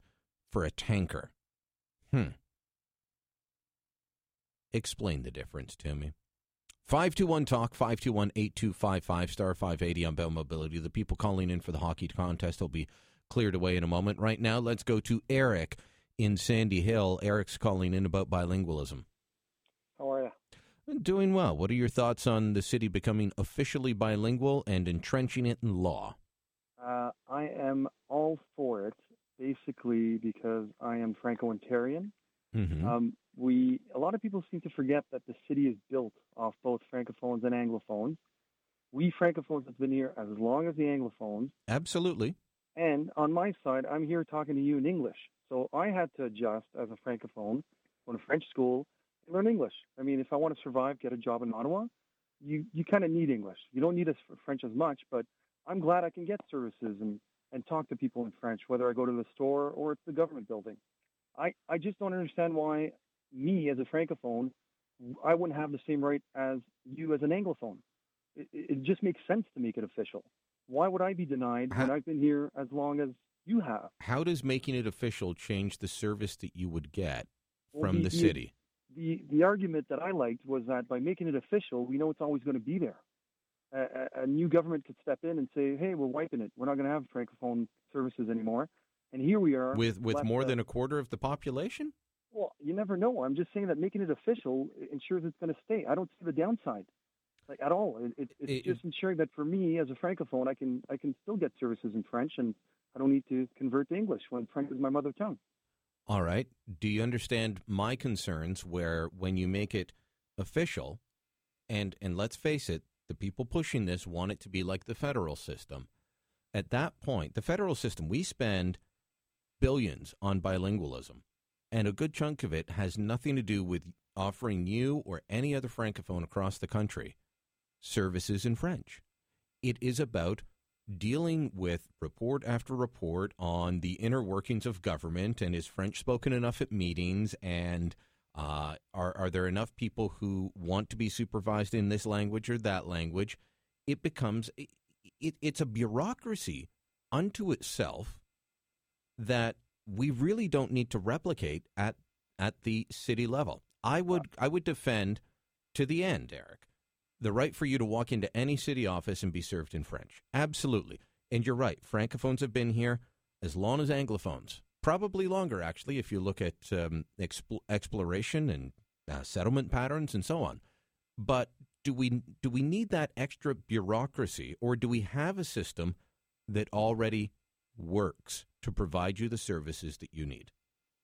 Speaker 2: for a tanker. Hmm. Explain the difference to me. 521 Talk, 521 8255, star 580 on Bell Mobility. The people calling in for the hockey contest will be cleared away in a moment. Right now, let's go to Eric in Sandy Hill. Eric's calling in about bilingualism.
Speaker 29: How are you?
Speaker 2: Doing well. What are your thoughts on the city becoming officially bilingual and entrenching it in law?
Speaker 29: Uh, I am all
Speaker 30: for it, basically because I am Franco-Ontarian.
Speaker 2: Mm-hmm.
Speaker 30: Um, we a lot of people seem to forget that the city is built off both francophones and anglophones. We francophones have been here as long as the anglophones.
Speaker 2: Absolutely.
Speaker 30: And on my side, I'm here talking to you in English. So I had to adjust as a francophone, go to French school, and learn English. I mean, if I want to survive, get a job in Ottawa, you you kind of need English. You don't need for French as much, but I'm glad I can get services and and talk to people in French, whether I go to the store or it's the government building. I I just don't understand why me as a francophone, I wouldn't have the same right as you as an anglophone. It, it just makes sense to make it official. Why would I be denied when I've been here as long as you have?
Speaker 2: How does making it official change the service that you would get
Speaker 30: Well,
Speaker 2: from the, city?
Speaker 30: The, the argument that I liked was that by making it official, we know it's always going to be there. A, a, a new government could step in and say, "Hey, we're wiping it. We're not going to have francophone services anymore." And here we are
Speaker 2: with with more than a quarter of the population?
Speaker 30: Well, you never know. I'm just saying that making it official ensures it's going to stay. I don't see the downside, like at all. It, it, it's
Speaker 2: It-
Speaker 30: just ensuring that for me as a francophone, I can I can still get services in French, and I don't need to convert to English when French is my mother tongue.
Speaker 2: All right. Do you understand my concerns where when you make it official and and let's face it, the people pushing this want it to be like the federal system. At that point, the federal system, we spend billions on bilingualism, and a good chunk of it has nothing to do with offering you or any other francophone across the country services in French. It is about dealing with report after report on the inner workings of government and is French spoken enough at meetings and uh, are are there enough people who want to be supervised in this language or that language? It becomes it, it, it's a bureaucracy unto itself that we really don't need to replicate at at the city level. I would I would defend to the end, Eric, the right for you to walk into any city office and be served in French. Absolutely. And you're right. Francophones have been here as long as Anglophones. Probably longer, actually, if you look at um, expl- exploration and uh, settlement patterns and so on. But do we do we need that extra bureaucracy, or do we have a system that already works to provide you the services that you need?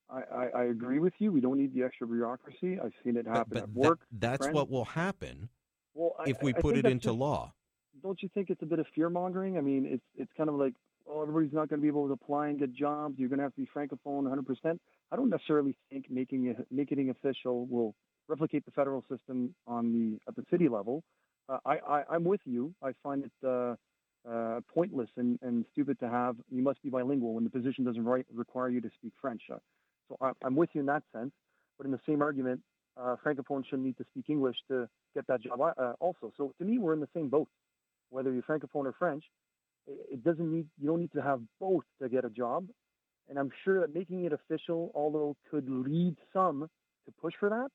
Speaker 30: I, I, I agree with you. We don't need the extra bureaucracy. I've seen it happen
Speaker 2: but
Speaker 30: at
Speaker 2: that-
Speaker 30: work.
Speaker 2: that's
Speaker 30: friends.
Speaker 2: what will happen
Speaker 30: Well, I-
Speaker 2: if we
Speaker 30: I-
Speaker 2: put it into
Speaker 30: just-
Speaker 2: law.
Speaker 30: Don't you think it's a bit of fear mongering? I mean, it's it's kind of like, oh, everybody's not going to be able to apply and get jobs. You're going to have to be francophone 100%. I don't necessarily think making it making it official will replicate the federal system on the at the city level. Uh, I, I I'm with you. I find it uh, uh, pointless and, and stupid to have you must be bilingual when the position doesn't right, require you to speak French. Uh, so I, I'm with you in that sense. But in the same argument, uh, francophones shouldn't need to speak English to get that job uh, also. So to me, we're in the same boat, whether you're francophone or French. It, it doesn't need you don't need to have both to get a job. And I'm sure that making it official, although could lead some to push for that,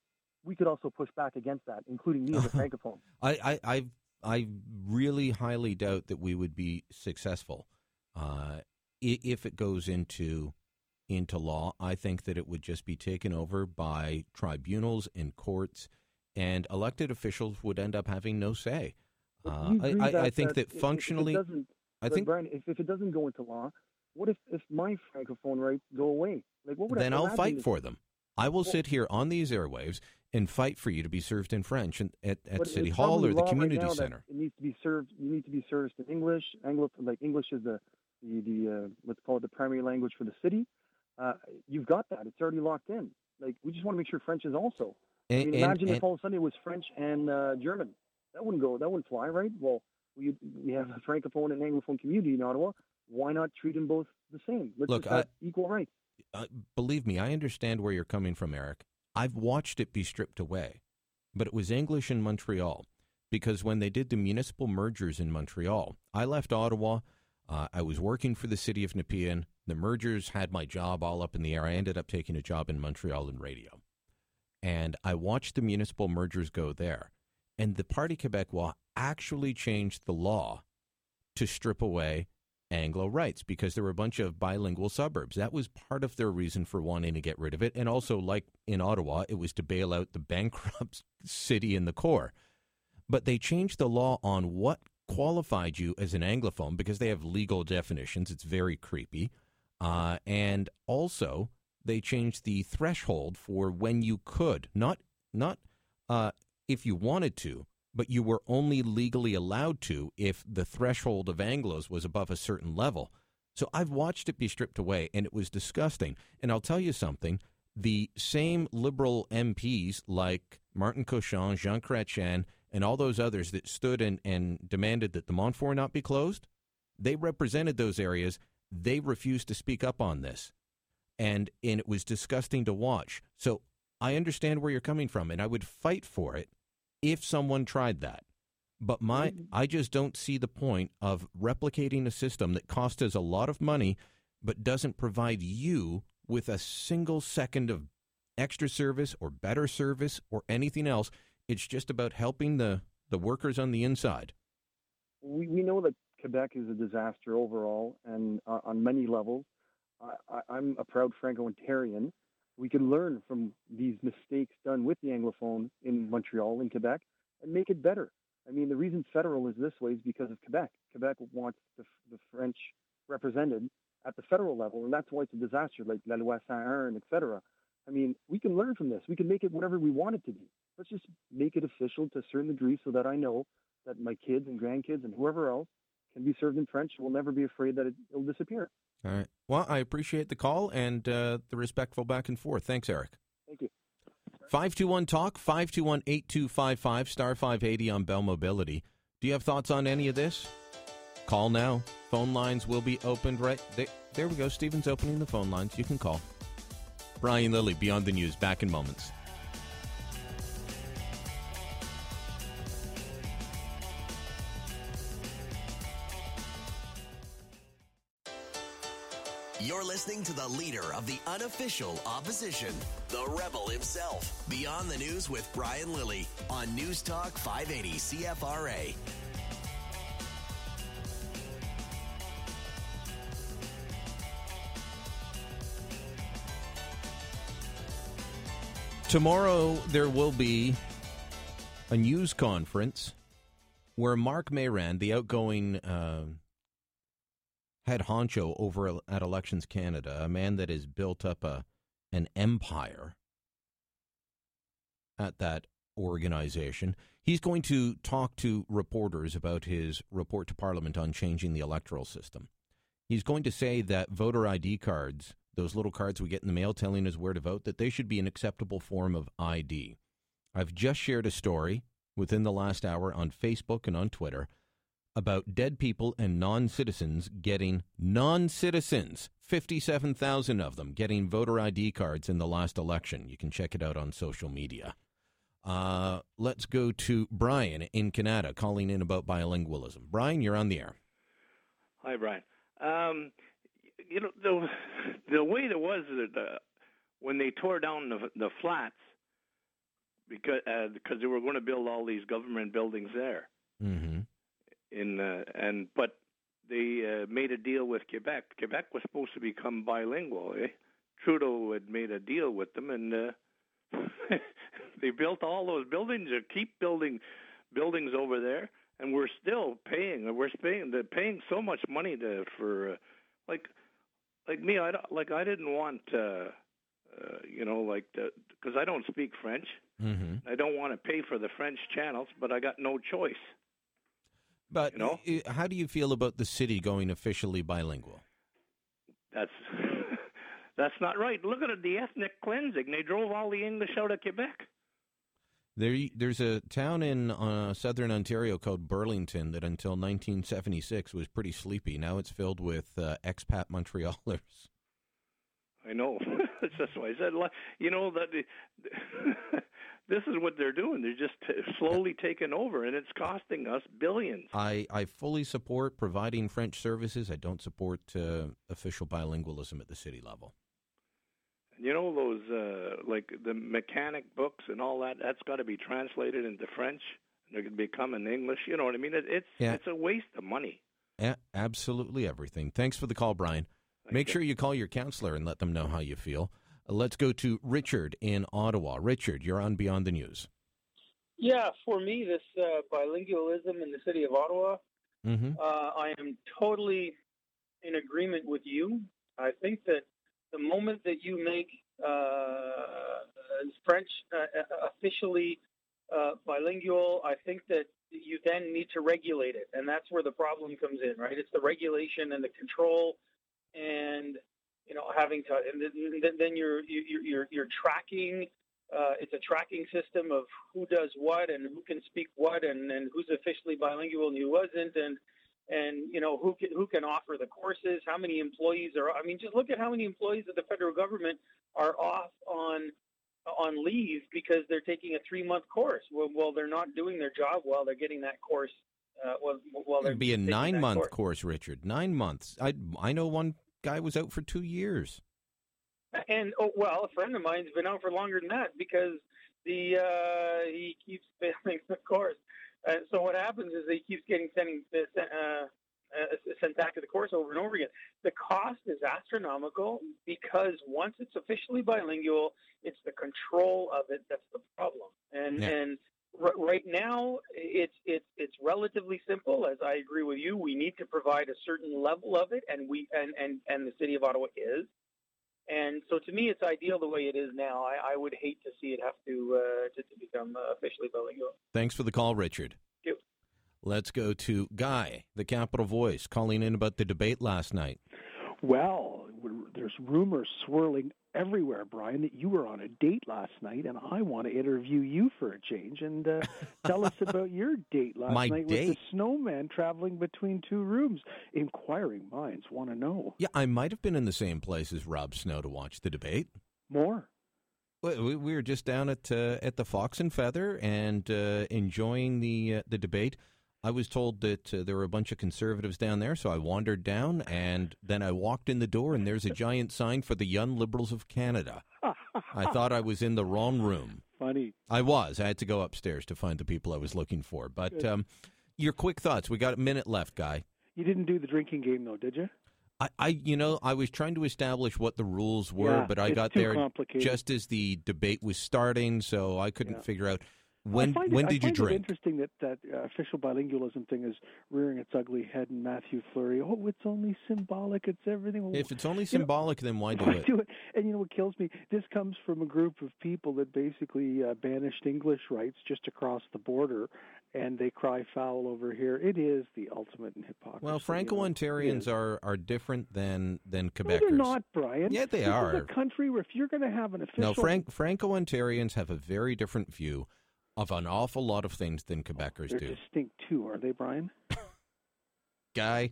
Speaker 30: we could also push back against that, including me as a [LAUGHS] francophone.
Speaker 2: I, I, I, I really highly doubt that we would be successful uh, if it goes into into law. I think that it would just be taken over by tribunals and courts, and elected officials would end up having no say. Uh, I, I, I think that,
Speaker 30: if- if
Speaker 2: functionally,
Speaker 30: doesn't,
Speaker 2: I think
Speaker 30: Brian, if, if it doesn't go into law, what if, if my francophone rights go away? Like, what would
Speaker 2: then
Speaker 30: I
Speaker 2: I'll fight
Speaker 30: this-
Speaker 2: for them. I will
Speaker 30: Well-
Speaker 2: sit here on these airwaves and fight for you to be served in French and at, at City Hall or the
Speaker 30: law right
Speaker 2: community center.
Speaker 30: It needs to be served. You need to be served in English. Anglo, like English is the the, the uh, let's call it the primary language for the city. Uh, you've got that. It's already locked in. Like we just want to make sure French is also. I
Speaker 2: And-
Speaker 30: mean,
Speaker 2: and-
Speaker 30: imagine
Speaker 2: and-
Speaker 30: if all of a sudden it was French and uh, German. That wouldn't go. That wouldn't fly, right? Well, we we have a francophone and anglophone community in Ottawa. Why not treat them both the same? Let's
Speaker 2: Look, I-
Speaker 30: equal rights.
Speaker 2: uh, believe me, I understand where you're coming from, Eric. I've watched it be stripped away, but it was English in Montreal because when they did the municipal mergers in Montreal, I left Ottawa. Uh, I was working for the city of Nepean. The mergers had my job all up in the air. I ended up taking a job in Montreal in radio. And I watched the municipal mergers go there. And the Parti Québécois actually changed the law to strip away Anglo rights because there were a bunch of bilingual suburbs. That was part of their reason for wanting to get rid of it. And also, like in Ottawa, it was to bail out the [LAUGHS] bankrupt city in the core. But they changed the law on what qualified you as an Anglophone because they have legal definitions. It's very creepy. Uh, and also, they changed the threshold for when you could, not not uh, if you wanted to, but you were only legally allowed to if the threshold of Anglos was above a certain level. So I've watched it be stripped away, and it was disgusting. And I'll tell you something: the same liberal MPs like Martin Cauchon, Jean Chrétien, and all those others that stood and, and demanded that the Montfort not be closed, they represented those areas. They refused to speak up on this. And, and it was disgusting to watch. So I understand where you're coming from, and I would fight for it if someone tried that. But my, mm-hmm. I just don't see the point of replicating a system that costs us a lot of money, but doesn't provide you with a single second of extra service or better service or anything else. It's just about helping the, the workers on the inside.
Speaker 30: We, we know that Quebec is a disaster overall and uh, on many levels. I, am a proud Franco-Ontarian. We can learn from these mistakes done with the Anglophone in Montreal and Quebec and make it better. I mean, the reason federal is this way is because of Quebec. Quebec wants the, the French represented at the federal level, and that's why it's a disaster, like La Loi 101, et cetera. I mean, we can learn from this. We can make it whatever we want it to be. Let's just make it official to a certain degree so that I know that my kids and grandkids and whoever else can be served in French. We'll never be afraid that it, will disappear.
Speaker 2: All right. Well, I appreciate the call and uh, the respectful back and forth. Thanks, Eric.
Speaker 30: Thank you.
Speaker 2: 521 Talk, 521 8255, star 580 on Bell Mobility. Do you have thoughts on any of this? Call now. Phone lines will be opened right there. There we go. Stephen's opening the phone lines. You can call. Brian Lilley, Beyond the News, back in moments.
Speaker 1: You're listening to the leader of the unofficial opposition, the rebel himself. Beyond the News with Brian Lilley on News Talk 580 CFRA.
Speaker 2: Tomorrow there will be a news conference where Mark Mayrand, the outgoing uh, head honcho over at Elections Canada, a man that has built up a an empire at that organization, he's going to talk to reporters about his report to Parliament on changing the electoral system. He's going to say that voter ID cards those little cards we get in the mail telling us where to vote, that they should be an acceptable form of ID. I've just shared a story within the last hour on Facebook and on Twitter about dead people and non citizens getting non citizens, 57,000 of them, getting voter ID cards in the last election. You can check it out on social media. Uh, let's go to Brian in Kanata calling in about bilingualism. Brian, you're on the air.
Speaker 31: Hi, Brian. Um, you know the the way it was that uh, when they tore down the the flats because uh, because they were going to build all these government buildings there.
Speaker 2: Mm-hmm.
Speaker 31: In uh, and but they uh, made a deal with Quebec. Quebec was supposed to become bilingual. Eh? Trudeau had made a deal with them, and uh, [LAUGHS] they built all those buildings or keep building buildings over there, and we're still paying. We're paying. They're paying so much money to for uh, like like me, I don't, like I didn't want, uh, uh, you know, like because I don't speak French.
Speaker 2: Mm-hmm.
Speaker 31: I don't want to pay for the French channels, but I got no choice.
Speaker 2: But
Speaker 31: you know?
Speaker 2: how do you feel about the city going officially bilingual?
Speaker 31: That's [LAUGHS] that's not right. Look at it, the ethnic cleansing. They drove all the English out of Quebec.
Speaker 2: There, there's a town in uh, southern Ontario called Burlington that until 1976 was pretty sleepy. Now it's filled with uh, expat Montrealers.
Speaker 31: I know. [LAUGHS] That's why I said, you know, that [LAUGHS] this is what they're doing. They're just slowly taking over, and it's costing us billions.
Speaker 2: I, I fully support providing French services. I don't support uh, official bilingualism at the city level
Speaker 31: you know those uh, like the mechanic books and all that. That's got to be translated into French. They're going to become in English. You know what I mean? It, it's yeah. it's a waste of money.
Speaker 2: Yeah, absolutely everything. Thanks for the call, Brian. Thank Make you. sure you call your counselor and let them know how you feel. Uh, let's go to Richard in Ottawa. Richard, you're on Beyond the News.
Speaker 32: Yeah, for me, this uh, bilingualism in the city of Ottawa,
Speaker 2: mm-hmm.
Speaker 32: Uh, I am totally in agreement with you I think that the moment that you make uh, French uh, officially uh, bilingual, I think that you then need to regulate it, and that's where the problem comes in, right? It's the regulation and the control, and you know having to, and then you're you're you're, you're tracking. Uh, it's a tracking system of who does what and who can speak what and, and who's officially bilingual and who wasn't and and you know who can who can offer the courses how many employees are i mean just look at how many employees of the federal government are off on on leave because they're taking a three month course. Well, well, they're not doing their job while they're getting that course. Uh, while, while they're
Speaker 2: It'd be a nine month
Speaker 32: course.
Speaker 2: course, Richard. Nine months. I I know one guy was out for two years.
Speaker 32: And oh well, a friend of mine's been out for longer than that because the uh, he keeps failing [LAUGHS] the course. Uh, so what happens is he keeps getting sending uh, uh, sent back to the course over and over again. The cost is astronomical because once it's officially bilingual, it's the control of it that's the problem. And
Speaker 2: Yeah.
Speaker 32: and r- right now, it's it's it's relatively simple. As I agree with you, we need to provide a certain level of it, and we and and and the city of Ottawa is. And so, to me, it's ideal the way it is now. I, I would hate to see it have to uh, to, to become uh, officially bilingual.
Speaker 2: Thanks for the call, Richard.
Speaker 32: Thank you.
Speaker 2: Let's go to Guy, the Capital Voice, calling in about the debate last night.
Speaker 12: Well, there's rumors swirling everywhere, Brian, that you were on a date last night, and I want to interview you for a change and uh, [LAUGHS] tell us about your date last
Speaker 2: My
Speaker 12: night with
Speaker 2: date?
Speaker 12: the snowman traveling between two rooms. Inquiring minds want to know
Speaker 2: Yeah, I might have been in the same place as Rob Snow to watch the debate.
Speaker 12: more.
Speaker 2: We were just down at uh, at the Fox and Feather and uh, enjoying the uh, the debate. I was told that uh, there were a bunch of conservatives down there, so I wandered down, and then I walked in the door, and there's a giant sign for the Young Liberals of Canada. I thought I was in the wrong room.
Speaker 12: Funny.
Speaker 2: I was. I had to go upstairs to find the people I was looking for. But um, your quick thoughts. We got a minute left, guy.
Speaker 12: You didn't do the drinking game, though, did you?
Speaker 2: I, I, you know, I was trying to establish what the rules were,
Speaker 12: Yeah,
Speaker 2: but I got there just as the debate was starting, so I couldn't
Speaker 12: Yeah.
Speaker 2: figure out when. When
Speaker 12: it, I
Speaker 2: did you drink?
Speaker 12: interesting that that uh, official bilingualism thing is rearing its ugly head in Mathieu Fleury. Oh, it's only symbolic. It's everything. Well,
Speaker 2: If it's only
Speaker 12: you know,
Speaker 2: symbolic, then why do
Speaker 12: Why
Speaker 2: it?
Speaker 12: do it? And you know what kills me? This comes from a group of people that basically uh, banished English rights just across the border, and they cry foul over here. It is the ultimate in hypocrisy.
Speaker 2: Well. Franco-Ontarians are, are different than than
Speaker 12: No,
Speaker 2: Quebecers.
Speaker 12: they're not, Brian.
Speaker 2: Yeah, they
Speaker 12: this
Speaker 2: are.
Speaker 12: A country where if you're going to have an official
Speaker 2: No, Frank Franco-Ontarians have a very different view of an awful lot of things than Quebecers
Speaker 12: they're
Speaker 2: do.
Speaker 12: distinct too, are they, Brian? [LAUGHS]
Speaker 2: Guy,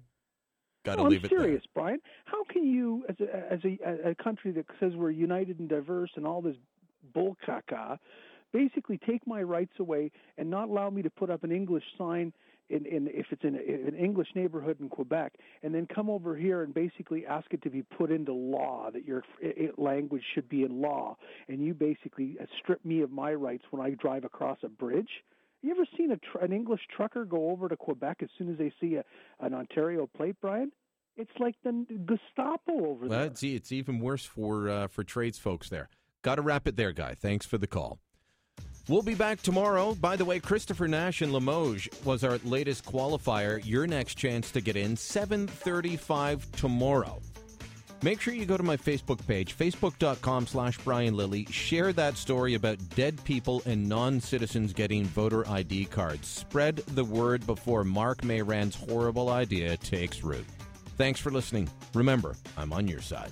Speaker 2: got to oh,
Speaker 12: no,
Speaker 2: leave
Speaker 12: I'm
Speaker 2: it there.
Speaker 12: serious, Brian. How can you, as a as a, a country that says we're united and diverse and all this bull caca, basically take my rights away and not allow me to put up an English sign in, in if it's in, a, in an English neighborhood in Quebec, and then come over here and basically ask it to be put into law that your i- i- language should be in law, and you basically uh, strip me of my rights when I drive across a bridge. You ever seen a tr- an English trucker go over to Quebec as soon as they see a, an Ontario plate, Brian? It's like the Gestapo over
Speaker 2: Well,
Speaker 12: there.
Speaker 2: it's, it's even worse for uh, for trades folks there. Got to wrap it there, guy. Thanks for the call. We'll be back tomorrow. By the way, Christopher Nash in Limoges was our latest qualifier. Your next chance to get in 7:35 tomorrow. Make sure you go to my Facebook page, facebook.com slash Brian Lilley. Share that story about dead people and non-citizens getting voter ID cards. Spread the word before Marc Mayrand's horrible idea takes root. Thanks for listening. Remember, I'm on your side.